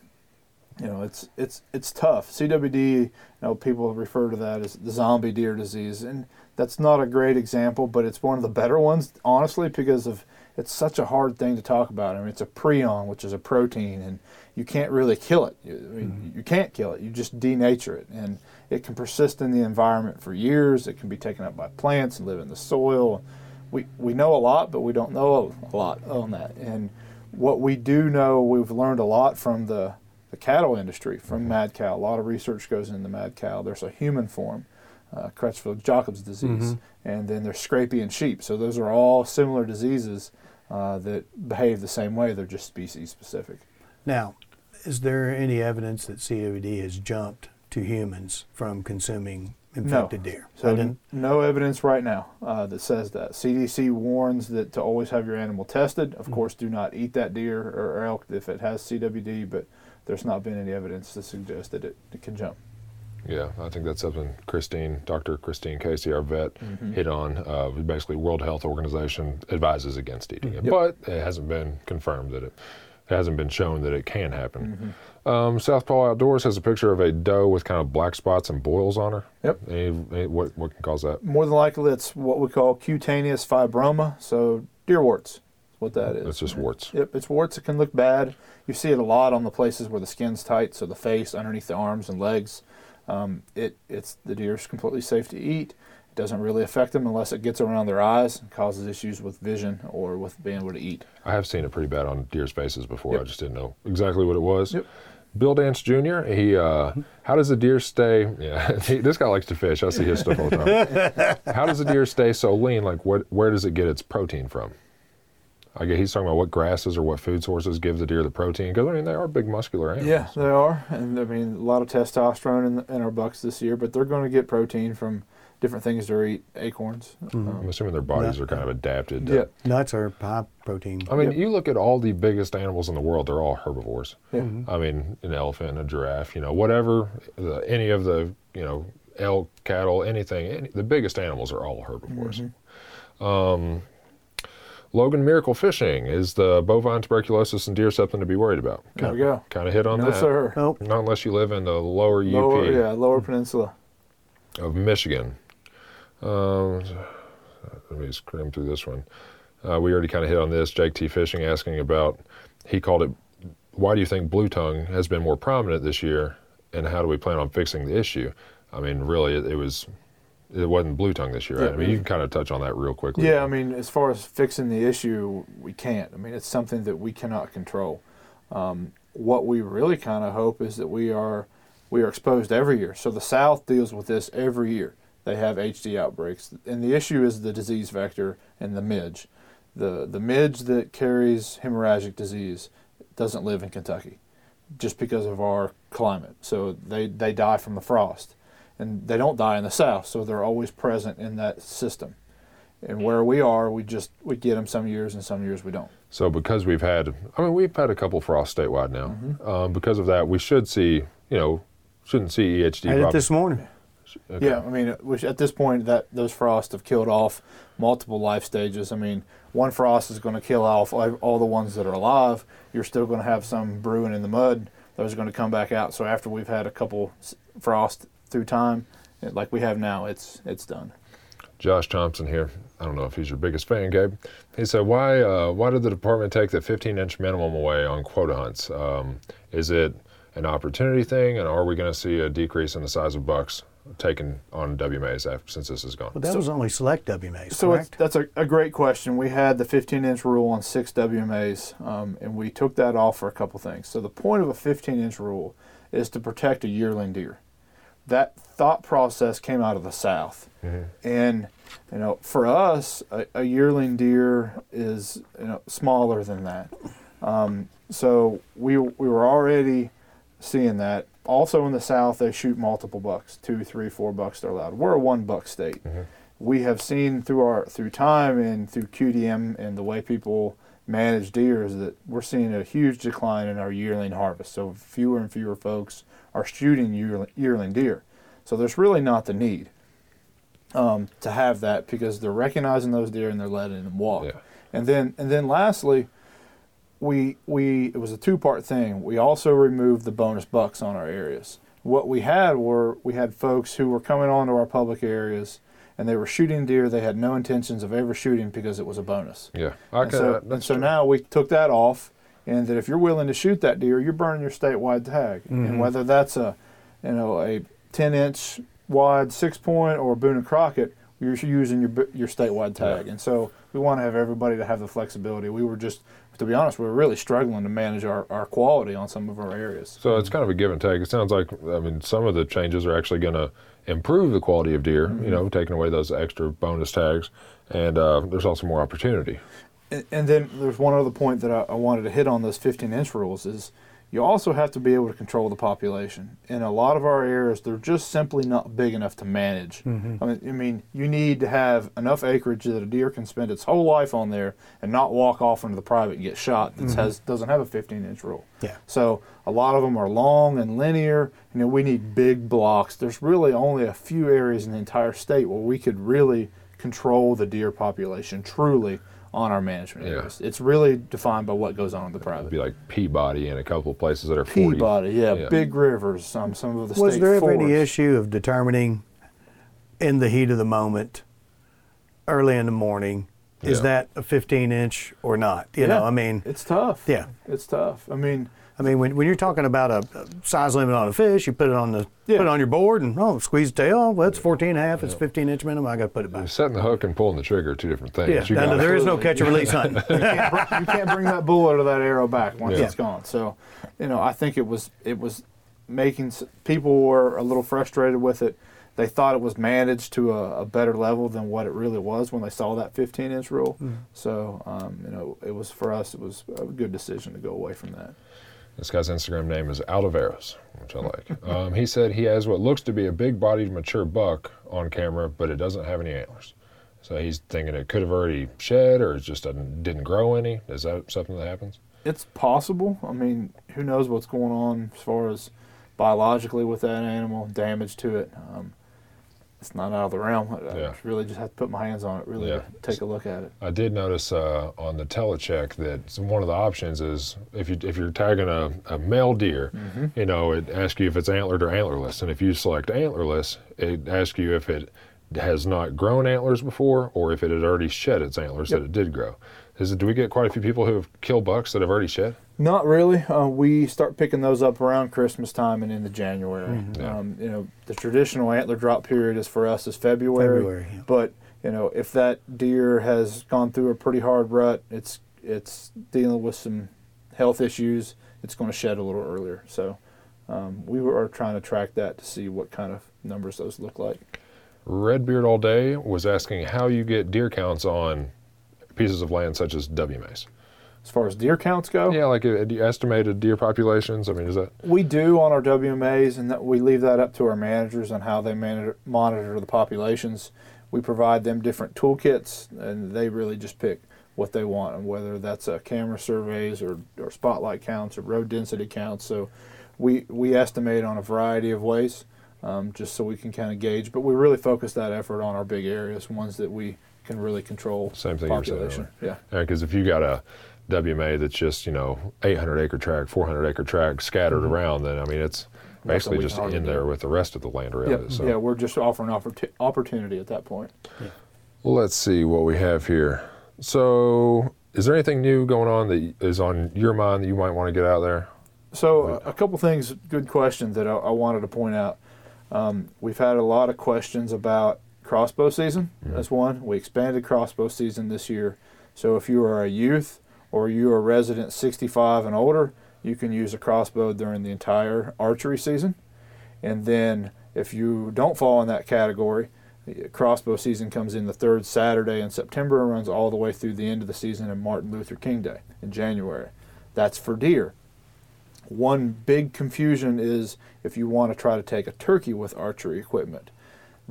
you know, it's it's it's tough. CWD, you know, people refer to that as the zombie deer disease, and that's not a great example, but it's one of the better ones, honestly, because of it's such a hard thing to talk about. I mean, it's a prion, which is a protein, and you can't really kill it. You, I mean, you can't kill it. You just denature it, and it can persist in the environment for years. It can be taken up by plants and live in the soil. We we know a lot, but we don't know a lot on that. And what we do know, we've learned a lot from the the cattle industry, from mad cow. A lot of research goes into mad cow. There's a human form, uh, Creutzfeldt-Jakob disease, and then there's scrapie in sheep. So those are all similar diseases uh, that behave the same way. They're just species specific. Now, is there any evidence that CWD has jumped to humans from consuming infected deer? So I no evidence right now uh, that says that. CDC warns that to always have your animal tested. Mm-hmm. Of course, do not eat that deer or, or elk if it has CWD, but there's not been any evidence to suggest that it, it can jump. Yeah, I think that's something Christine, Dr. Christine Casey, our vet, Mm-hmm. hit on. Uh, basically, World Health Organization advises against eating it, Yep. but it hasn't been confirmed that it, it hasn't been shown that it can happen. Mm-hmm. Um, Southpaw Outdoors has a picture of a doe with kind of black spots and boils on her. Yep. Any, any- what what can cause that? More than likely, it's what we call cutaneous fibroma, so deer warts. That's what that is. It's just warts. Yep, it's warts. It can look bad. You see it a lot on the places where the skin's tight, so the face, underneath the arms and legs. Um, it it's the deer's completely safe to eat. It doesn't really affect them unless it gets around their eyes and causes issues with vision or with being able to eat. I have seen it pretty bad on deer's faces before. I just didn't know exactly what it was. Yep. Bill Dance Jr. He, uh, how does a deer stay? Yeah, he, this guy likes to fish. I see his stuff all the time. how does a deer stay so lean? Like, what? Where does it get its protein from? I guess he's talking about what grasses or what food sources give the deer the protein. Because I mean, they are big muscular animals. Yeah, they are, and I mean a lot of testosterone in, in our bucks this year, but they're going to get protein from different things to eat, acorns. I'm assuming their bodies Yeah. are kind of adapted. To, Yeah. Nuts are high protein. I mean, Yep. you look at all the biggest animals in the world; they're all herbivores. Yeah. I mean, an elephant, a giraffe, you know, whatever, the, any of the, you know, elk, cattle, anything. Any, the biggest animals are all herbivores. Mm-hmm. Um, Logan Miracle Fishing is the bovine tuberculosis and deer something to be worried about? There we go. Kind of hit on No, that. sir. Nope. Not unless you live in the lower UP Lower, yeah, lower peninsula. of Michigan. Um, let me scrim through this one. Uh, we already kind of hit on this. Jake T. Fishing asking about, he called it, why do you think blue tongue has been more prominent this year, and how do we plan on fixing the issue? I mean, really, it, it was, it wasn't blue tongue this year. Right? I mean, you can kind of touch on that real quickly. Yeah, I mean, as far as fixing the issue, we can't. I mean, it's something that we cannot control. Um, what we really kind of hope is that we are we are exposed every year. So the South deals with this every year. They have HD outbreaks, and the issue is the disease vector and the midge. The the midge that carries hemorrhagic disease doesn't live in Kentucky, just because of our climate. So they they die from the frost, and they don't die in the South. So they're always present in that system and where we are, we just we get them some years and some years we don't. So because we've had, I mean, we've had a couple frosts statewide now. Mm-hmm. Um, because of that, we should see, you know, shouldn't see EHD. I did prob- this morning. Okay. Yeah, I mean, which at this point that those frosts have killed off multiple life stages. I mean, one frost is going to kill off all the ones that are alive. You're still going to have some brewing in the mud. Those are going to come back out. So after we've had a couple frost through time, like we have now, it's it's done. Josh Thompson here. I don't know if he's your biggest fan, Gabe. He said, "Why? Uh, why did the department take the 15-inch minimum away on quota hunts? Um, is it an opportunity thing, and are we going to see a decrease in the size of bucks taken on WMAs after, since this is gone?" But that was only select WMAs, So correct? that's a, a great question. We had the 15 inch rule on six WMAs, um, and we took that off for a couple things. So the point of a 15 inch rule is to protect a yearling deer. That thought process came out of the South, and you know, for us, a, a yearling deer is you know smaller than that. Um, so we we were already seeing that. Also in the South, they shoot multiple bucks, two, three, four bucks they're allowed. We're a one buck state. We have seen through our through time and through QDM and the way people manage deer is that we're seeing a huge decline in our yearling harvest. So fewer and fewer folks are shooting yearling, yearling deer. So there's really not the need um, to have that because they're recognizing those deer and they're letting them walk. Yeah. And then and then lastly, we we it was a two part thing. We also removed the bonus bucks on our areas. What we had were we had folks who were coming onto our public areas and they were shooting deer they had no intentions of ever shooting because it was a bonus. Yeah, I And so, and so now we took that off, and that if you're willing to shoot that deer, you're burning your statewide tag, and whether that's a, you know, a 10 inch wide six point or Boone and Crockett, you're using your your statewide tag, and so we want to have everybody to have the flexibility. We were just, to be honest, we're really struggling to manage our, our quality on some of our areas. So it's kind of a give and take. It sounds like I mean some of the changes are actually going to improve the quality of deer. You know, taking away those extra bonus tags, and uh, there's also more opportunity. And, and then there's one other point that I, I wanted to hit on those 15 inch rules is you also have to be able to control the population. In a lot of our areas, they're just simply not big enough to manage. Mm-hmm. I, mean, I mean, you need to have enough acreage that a deer can spend its whole life on there and not walk off into the private and get shot that mm-hmm. has doesn't have a 15 inch rule. Yeah. So a lot of them are long and linear. You know, we need big blocks. There's really only a few areas in the entire state where we could really control the deer population truly on our management Yeah. areas. It's really defined by what goes on in the It'd private. be like Peabody and a couple of places that are 40. Peabody, yeah, Yeah. big rivers, um, some of the Was state there ever any issue of determining in the heat of the moment, early in the morning, is Yeah. that a 15 inch or not? You know, I mean, It's tough. Yeah. it's tough. I mean, I mean, when, when you're talking about a, a size limit on a fish, you put it on the Yeah. put it on your board and oh, squeeze the tail. Well, it's 14 and a half. It's 15 inch minimum. I got to put it back. Setting the hook and pulling the trigger are two different things. Yeah, You no, there is no catch and release hunting. you can't, bring, you can't bring that bullet or that arrow back once Yeah. it's gone. So, you know, I think it was it was making people were a little frustrated with it. They thought it was managed to a, a better level than what it really was when they saw that 15 inch rule. So, um, you know, it was for us. It was a good decision to go away from that. This guy's Instagram name is Aldaveros, which I like. um, he said he has what looks to be a big-bodied mature buck on camera, but it doesn't have any antlers. So he's thinking it could have already shed, or it just didn't, didn't grow any. Is that something that happens? It's possible. I mean, who knows what's going on as far as biologically with that animal, damage to it. Um, it's not out of the realm. I, Yeah. I really just have to put my hands on it, really Yeah. take a look at it. I did notice uh, on the telecheck that one of the options is if you if you're tagging a, a male deer, you know, it asks you if it's antlered or antlerless, and if you select antlerless, it asks you if it has not grown antlers before or if it had already shed its antlers Yep. that it did grow. Is it, do we get quite a few people who have killed bucks that have already shed? Not really. Uh, we start picking those up around Christmas time and into January. Yeah. Um, you know, the traditional antler drop period is for us is February. February, yeah. But you know, if that deer has gone through a pretty hard rut, it's it's dealing with some health issues. It's going to shed a little earlier. So um, we were trying to track that to see what kind of numbers those look like. Redbeard all day was asking how you get deer counts on pieces of land such as W Maze. As far as deer counts go, Yeah, like uh, do you estimated deer populations. I mean, is that We do on our WMAs, and that we leave that up to our managers on how they monitor, monitor the populations. We provide them different toolkits, and they really just pick what they want, and whether that's uh, camera surveys or, or spotlight counts or road density counts. So we we estimate on a variety of ways, um, just so we can kind of gauge. But we really focus that effort on our big areas, ones that we can really control. Same thing you were saying population. Yeah. Because if you got a WMA that's just you know 800 acre tract, 400 acre tract scattered around, then I mean it's basically just in do. there with the rest of the land around Yeah, it. So yeah, we're just offering opportu- opportunity at that point. let's see what we have here. So is there anything new going on that is on your mind that you might want to get out there? So uh, a couple things, good questions that I, I wanted to point out. Um, we've had a lot of questions about crossbow season. That's one. We expanded crossbow season this year. So if you are a youth or you are a resident 65 and older, you can use a crossbow during the entire archery season. And then if you don't fall in that category, crossbow season comes in the third Saturday in September and runs all the way through the end of the season in Martin Luther King Day in January. That's for deer. One big confusion is if you want to try to take a turkey with archery equipment.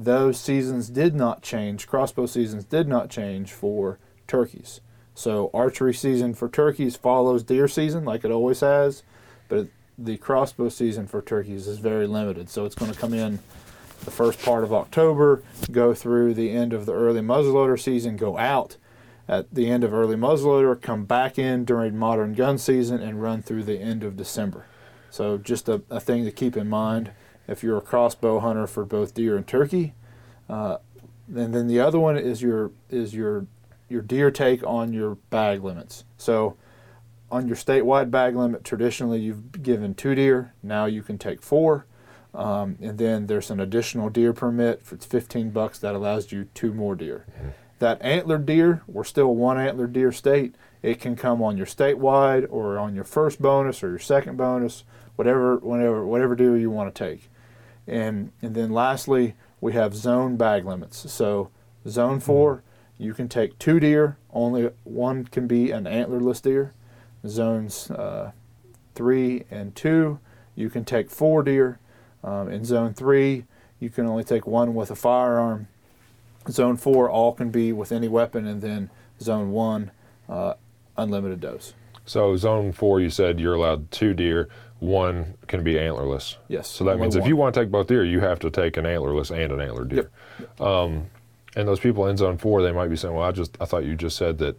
Those seasons did not change, crossbow seasons did not change for turkeys. So, archery season for turkeys follows deer season like it always has, but the crossbow season for turkeys is very limited. So, it's going to come in the first part of October, go through the end of the early muzzleloader season, go out at the end of early muzzleloader, come back in during modern gun season, and run through the end of December. So just a, a thing to keep in mind if you're a crossbow hunter for both deer and turkey. Uh, and then the other one is your is your your deer take on your bag limits. So on your statewide bag limit, traditionally you've given two deer. Now you can take four. Um, and then there's an additional deer permit for 15 bucks that allows you two more deer. That antler deer, we're still one antler deer state. It can come on your statewide or on your first bonus or your second bonus, whatever, whenever, whatever deer you want to take. And and then lastly, we have zone bag limits. So zone four, you can take two deer. Only one can be an antlerless deer. Zones uh, three and two, you can take four deer. Um, in zone three, you can only take one with a firearm. Zone four, all can be with any weapon, and then zone one, uh, unlimited dose. So zone four, you said you're allowed two deer. One can be antlerless. Yes, So that means if you want to take both deer, you have to take an antlerless and an antler deer. Um, and those people in zone four, they might be saying, "Well, I just I thought you just said that,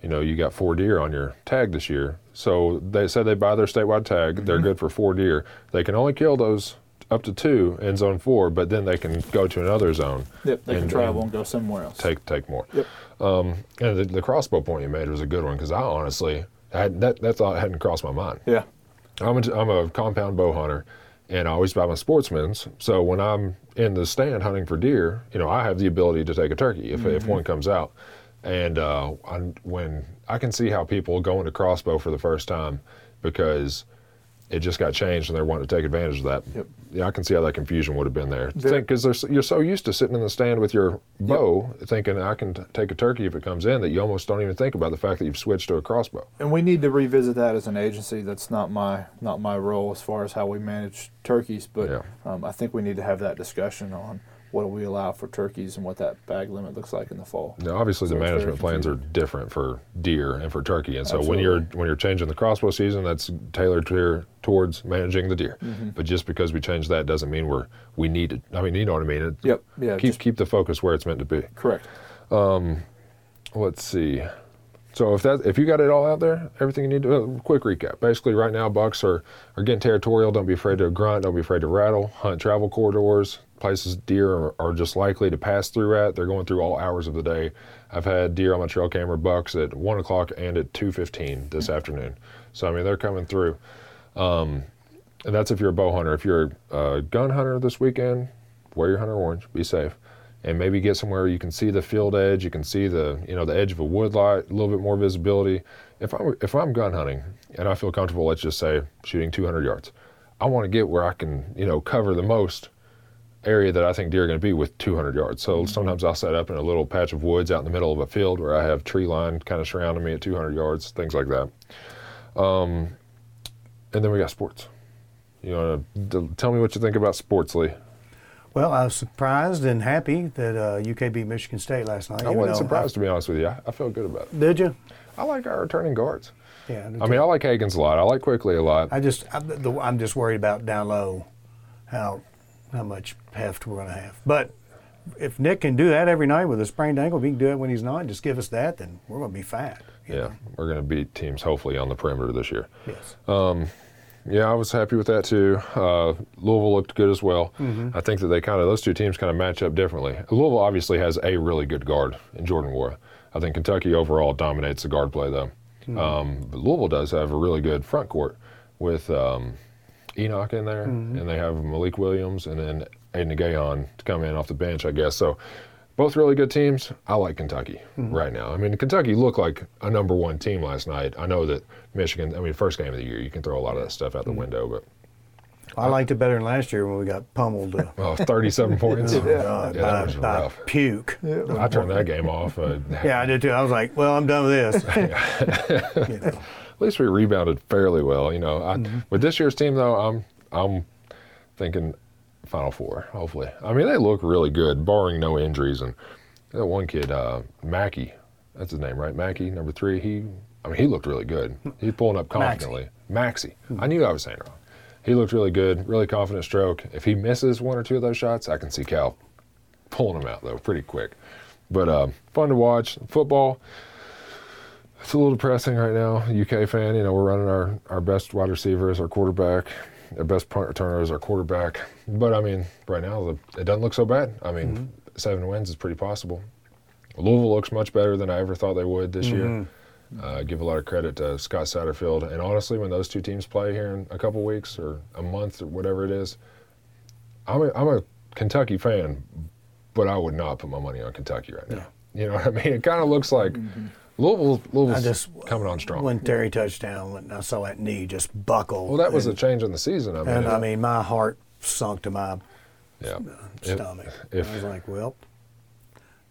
you know, you got four deer on your tag this year." So they said they buy their statewide tag. Mm-hmm. They're good for four deer. They can only kill those up to two in zone four, but then they can go to another zone. Yep, they can travel and and go somewhere else. take take more. Yep. Um, and the, the crossbow point you made was a good one because I honestly had, that that thought hadn't crossed my mind. Yeah. I'm a, I'm a compound bow hunter, and I always buy my sportsman's. So when I'm in the stand hunting for deer, you know, I have the ability to take a turkey if, if one comes out. And uh, I, when I can see how people go into crossbow for the first time, because it just got changed and they're wanting to take advantage of that. Yep. Yeah, I can see how that confusion would have been there. Because you're so used to sitting in the stand with your bow, thinking I can t- take a turkey if it comes in, that you almost don't even think about the fact that you've switched to a crossbow. And we need to revisit that as an agency. That's not my not my role as far as how we manage turkeys, but Yeah. um, I think we need to have that discussion on what do we allow for turkeys and what that bag limit looks like in the fall. Now, obviously, So the management plans are different for deer and for turkey, and so when you're when you're changing the crossbow season, that's tailored to, towards managing the deer. Mm-hmm. But just because we change that doesn't mean we're we need it. I mean, you know what I mean? It, Yep. Yeah. Keep just- keep the focus where it's meant to be. correct. Um, Let's see. So if that if you got it all out there, everything you need to. Uh, quick recap. Basically, right now bucks are are getting territorial. Don't be afraid to grunt. Don't be afraid to rattle. Hunt travel corridors, places deer are, are just likely to pass through at. They're going through all hours of the day. I've had deer on my trail camera bucks at one o'clock and at two fifteen this afternoon. So I mean they're coming through. Um, and that's if you're a bow hunter. If you're a gun hunter this weekend, wear your hunter orange. Be safe and maybe get somewhere you can see the field edge, you can see the you know the edge of a wood lot, a little bit more visibility. If I'm if I'm gun hunting and I feel comfortable, let's just say shooting 200 yards, I want to get where I can you know cover the most area that I think deer are going to be with 200 yards. So sometimes I'll set up in a little patch of woods out in the middle of a field where I have tree line kind of surrounding me at 200 yards, things like that. Um, and then we got sports. You want to tell me what you think about sports, Lee? Well, I was surprised and happy that uh, UK beat Michigan State last night. I wasn't surprised to be honest with you. I, I felt good about it. Did you? I like our returning guards. Yeah. I mean, I like Hagans a lot. I like Quickley a lot. I just I'm, the, I'm just worried about down low, how how much heft we're going to have. But if Nick can do that every night with a sprained ankle, if he can do it when he's not, just give us that, then we're going to be fat. yeah, know? we're going to beat teams hopefully on the perimeter this year. Yes. Yeah, I was happy with that too. Uh, Louisville looked good as well. I think that they kind of those two teams kind of match up differently. Louisville obviously has a really good guard in Jordan Nwora. I think Kentucky overall dominates the guard play though. Um, but Louisville does have a really good front court with um, Enoch in there, and they have Malik Williams and then Aidan Igiehon to come in off the bench, I guess. So both really good teams. I like Kentucky right now. I mean, Kentucky looked like a number one team last night. I know that Michigan. I mean, first game of the year, you can throw a lot of that stuff out the window, but I liked it better than last year when we got pummeled. Uh, oh, 37 points. oh, Yeah, by, that was by rough. puke. I turned that game off. Uh, Yeah, I did too. I was like, well, I'm done with this. You know. At least we rebounded fairly well. You know, I, with this year's team though, I'm I'm thinking Final Four. Hopefully, I mean they look really good, barring no injuries. And that one kid, uh, Mackey, that's his name, right? Mackey, number three. He, I mean, he looked really good. He's pulling up confidently. Maxey. I knew I was saying wrong. He looked really good, really confident stroke. If he misses one or two of those shots, I can see Cal pulling them out though pretty quick. But uh, fun to watch. Football. It's a little depressing right now. UK fan, you know, we're running our, our best wide receiver as our quarterback, our best punt returner as our quarterback. But I mean, right now the, it doesn't look so bad. I mean, mm-hmm. seven wins is pretty possible. Louisville looks much better than I ever thought they would this year. Mm-hmm. Uh, give a lot of credit to Scott Satterfield. And honestly, when those two teams play here in a couple weeks or a month or whatever it is, I'm a, I'm a Kentucky fan, but I would not put my money on Kentucky right now. You know what I mean? It kind of looks like mm-hmm. Louisville, Louisville's I just coming on strong. When Terry touchdown, when I saw that knee just buckle. well, that was a change in the season. I mean, and I mean, my heart sunk to my stomach. if- I was like, well,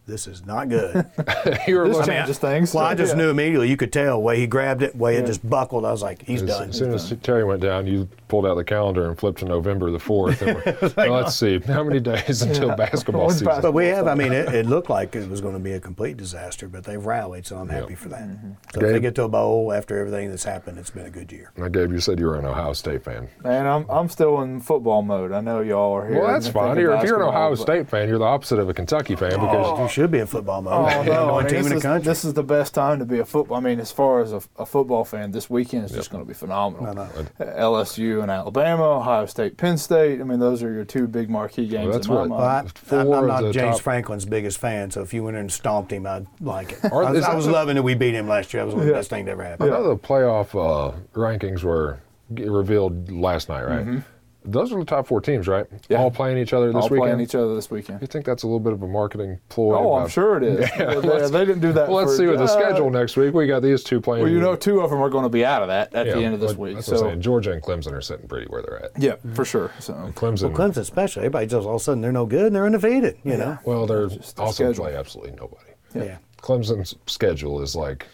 this is not good. you were This looking, changes things. well, I just Yeah. knew immediately. You could tell way he grabbed it, way Yeah. it just buckled. I was like, he's as, done. as soon as Terry went down, you pulled out the calendar and flipped to November the 4th. And we're- well, let's see, how many days until basketball season? basketball? But we have. I mean, it, it looked like it was going to be a complete disaster, but they've rallied, so I'm happy for that. Mm-hmm. So if they get to a bowl after everything that's happened, it's been a good year. Now, Gabe, you said you were an Ohio State fan. Man, I'm I'm still in football mode. I know y'all are here. Well, that's and fine. You're, if you're an Ohio but- State fan, you're the opposite of a Kentucky fan because You should be in football mode. Oh Number no! I mean, team this, in the is, country. this is the best time to be a football. I mean, as far as a, a football fan, this weekend is just going to be phenomenal. I know. LSU and Alabama, Ohio State, Penn State. I mean, those are your two big marquee games. that's in my what- mind. Well, I, Four I'm, I'm not James top- Franklin's biggest fan, so if you went in and stomped him, I'd like it. Are- I was, I was the- loving that we beat him last year. That was one of the Yeah. best things that ever I happened. know the playoff uh, rankings were revealed last night, right? Mm-hmm. Those are the top four teams, right? Yeah. All playing each other this All weekend. playing each other this weekend. you think that's a little bit of a marketing ploy? Oh, I'm sure it is. Yeah, they, they didn't do that. Well, let's for- see with the schedule next week. We got these two playing. Well, you know, two of them are going to be out of that at Yeah, the end of this but week. That's what I'm saying. Georgia and Clemson are sitting pretty where they're at. yeah, for sure. So Clemson. Clemson, especially, everybody just all of a sudden they're no good and they're undefeated. You know. Well, they're Just the also schedule. play absolutely nobody. Yeah. Clemson's schedule is like,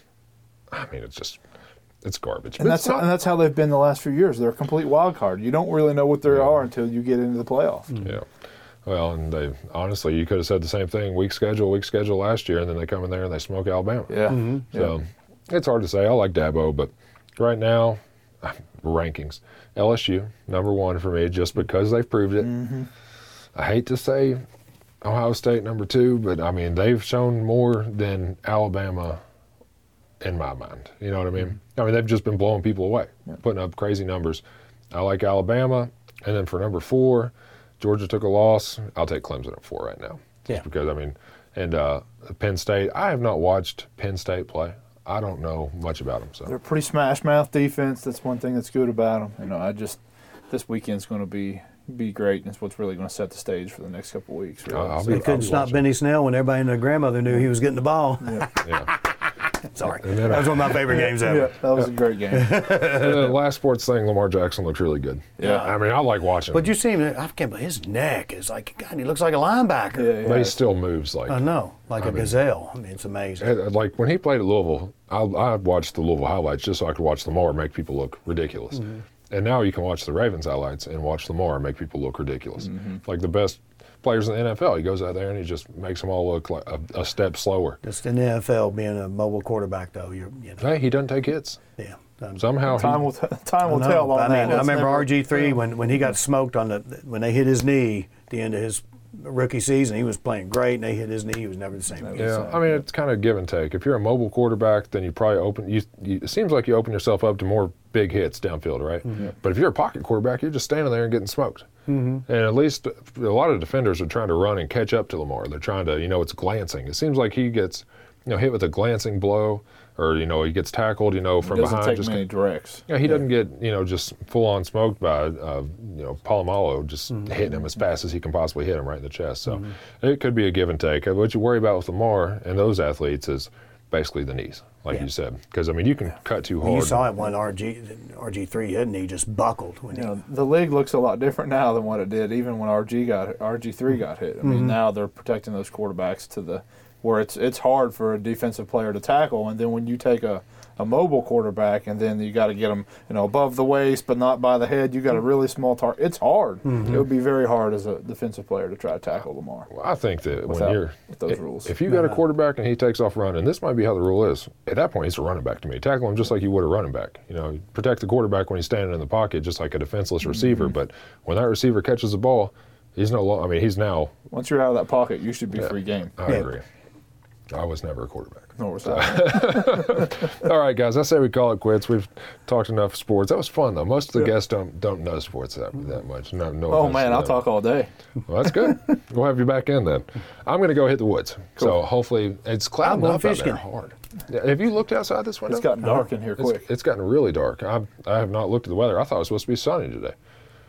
I mean, it's just, it's garbage. and But that's not- and that's how they've been the last few years. They're a complete wild card. You don't really know what they are until you get into the playoffs. Mm. Yeah. Well, and they honestly, you could have said the same thing. Weak schedule, weak schedule last year, and then they come in there and they smoke Alabama. Yeah. Mm-hmm. So it's hard to say. I like Dabo, but right now, rankings LSU number one for me just because they've proved it. Mm-hmm. I hate to say Ohio State number two, but I mean they've shown more than Alabama in my mind. You know what I mean? I mean they've just been blowing people away, putting up crazy numbers. I like Alabama, and then for number four, Georgia took a loss. I'll take Clemson at four right now, just Yeah. because I mean, and uh, Penn State. I have not watched Penn State play. I don't know much about them. So They're a pretty smash mouth defense. That's one thing that's good about them. You know, I just this weekend's going to be be great, and it's what's really going to set the stage for the next couple of weeks. Really. I'll- I'll be- They couldn't be stop watching. Benny Snell when everybody and their grandmother knew he was getting the ball. yeah. Sorry. And then, That was one of my favorite games yeah, ever. that was a great game. and then the last sports thing, Lamar Jackson looked really good. Yeah. I mean, I like watching. But him, you see him, I can't believe his neck is like, God, he looks like a linebacker. Yeah, but he still moves like. I know, like a mean- gazelle. I mean, it's amazing. Had- Like when he played at Louisville, I, I watched the Louisville highlights just so I could watch Lamar make people look ridiculous. Mm-hmm. And now you can watch the Ravens highlights and watch Lamar make people look ridiculous. Mm-hmm. Like the best players in the NFL, he goes out there and he just makes them all look like a, a step slower. Just in the NFL, being a mobile quarterback, though, you're, you know, Hey, he doesn't take hits. yeah. Um, Somehow Time he, will t- time will know. tell on I that. mean, I remember RG three when when he got smoked on the when they hit his knee at the end of his rookie season. He was playing great, and they hit his knee. He was never the same. again. Yeah, I mean it's kind of give and take. If you're a mobile quarterback, then you probably open. You, you, it seems like you open yourself up to more big hits downfield, right? But if you're a pocket quarterback, you're just standing there and getting smoked. Mm-hmm. And at least a lot of defenders are trying to run and catch up to Lamar. They're trying to, you know, it's glancing. It seems like he gets, you know, hit with a glancing blow, or you know, he gets tackled, you know, from doesn't behind. take just many directs. yeah, he doesn't get you know just full on smoked by uh, you know Polamalu just mm-hmm. hitting him as fast as he can possibly hit him right in the chest. So mm-hmm. it could be a give and take. What you worry about with Lamar and those athletes is basically the knees, like Yeah. you said, because I mean you can cut too hard. You saw it when RG RG three hit, and he just buckled when You he. know, the league looks a lot different now than what it did even when RG got RG three got hit. I mean, mm-hmm. now they're protecting those quarterbacks to the where it's it's hard for a defensive player to tackle, and then when you take a a mobile quarterback and then you got to get them you know above the waist but not by the head. You got a really small target. It's hard. It would be very hard as a defensive player to try to tackle Lamar. Well, I think that when you're with those if- rules. if you got a quarterback and he takes off running, and this might be how the rule is. At that point, he's a running back to me. Tackle him just like you would a running back. You know, protect the quarterback when he's standing in the pocket, just like a defenseless receiver. Mm-hmm. But when that receiver catches the ball, he's no. lo- I mean, he's now. Once you're out of that pocket, you should be free game. I Yeah. agree. I was never a quarterback. Nor was that. All right, guys. I say we call it quits. We've talked enough sports. That was fun though. Most of the guests don't don't know sports that that much. No, no Oh man, I'll talk all day. Well, that's good. we'll have you back in then. I'm going to go hit the woods. So hopefully it's clouding going up out there fishing. hard. Yeah, Have you looked outside this window? It's gotten dark in here It's- quick. it's gotten really dark. I, I have not looked at the weather. I thought it was supposed to be sunny today.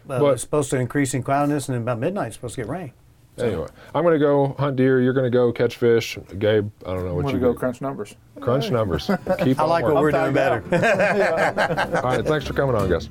Well, But- it's supposed to increase in cloudiness, and about midnight it's supposed to get rain. Anyway, I'm going to go hunt deer. You're going to go catch fish. Gabe, I don't know I'm what gonna you go go crunch numbers. crunch numbers. Keep I on like what we're doing tied better. All right, thanks for coming on, guys.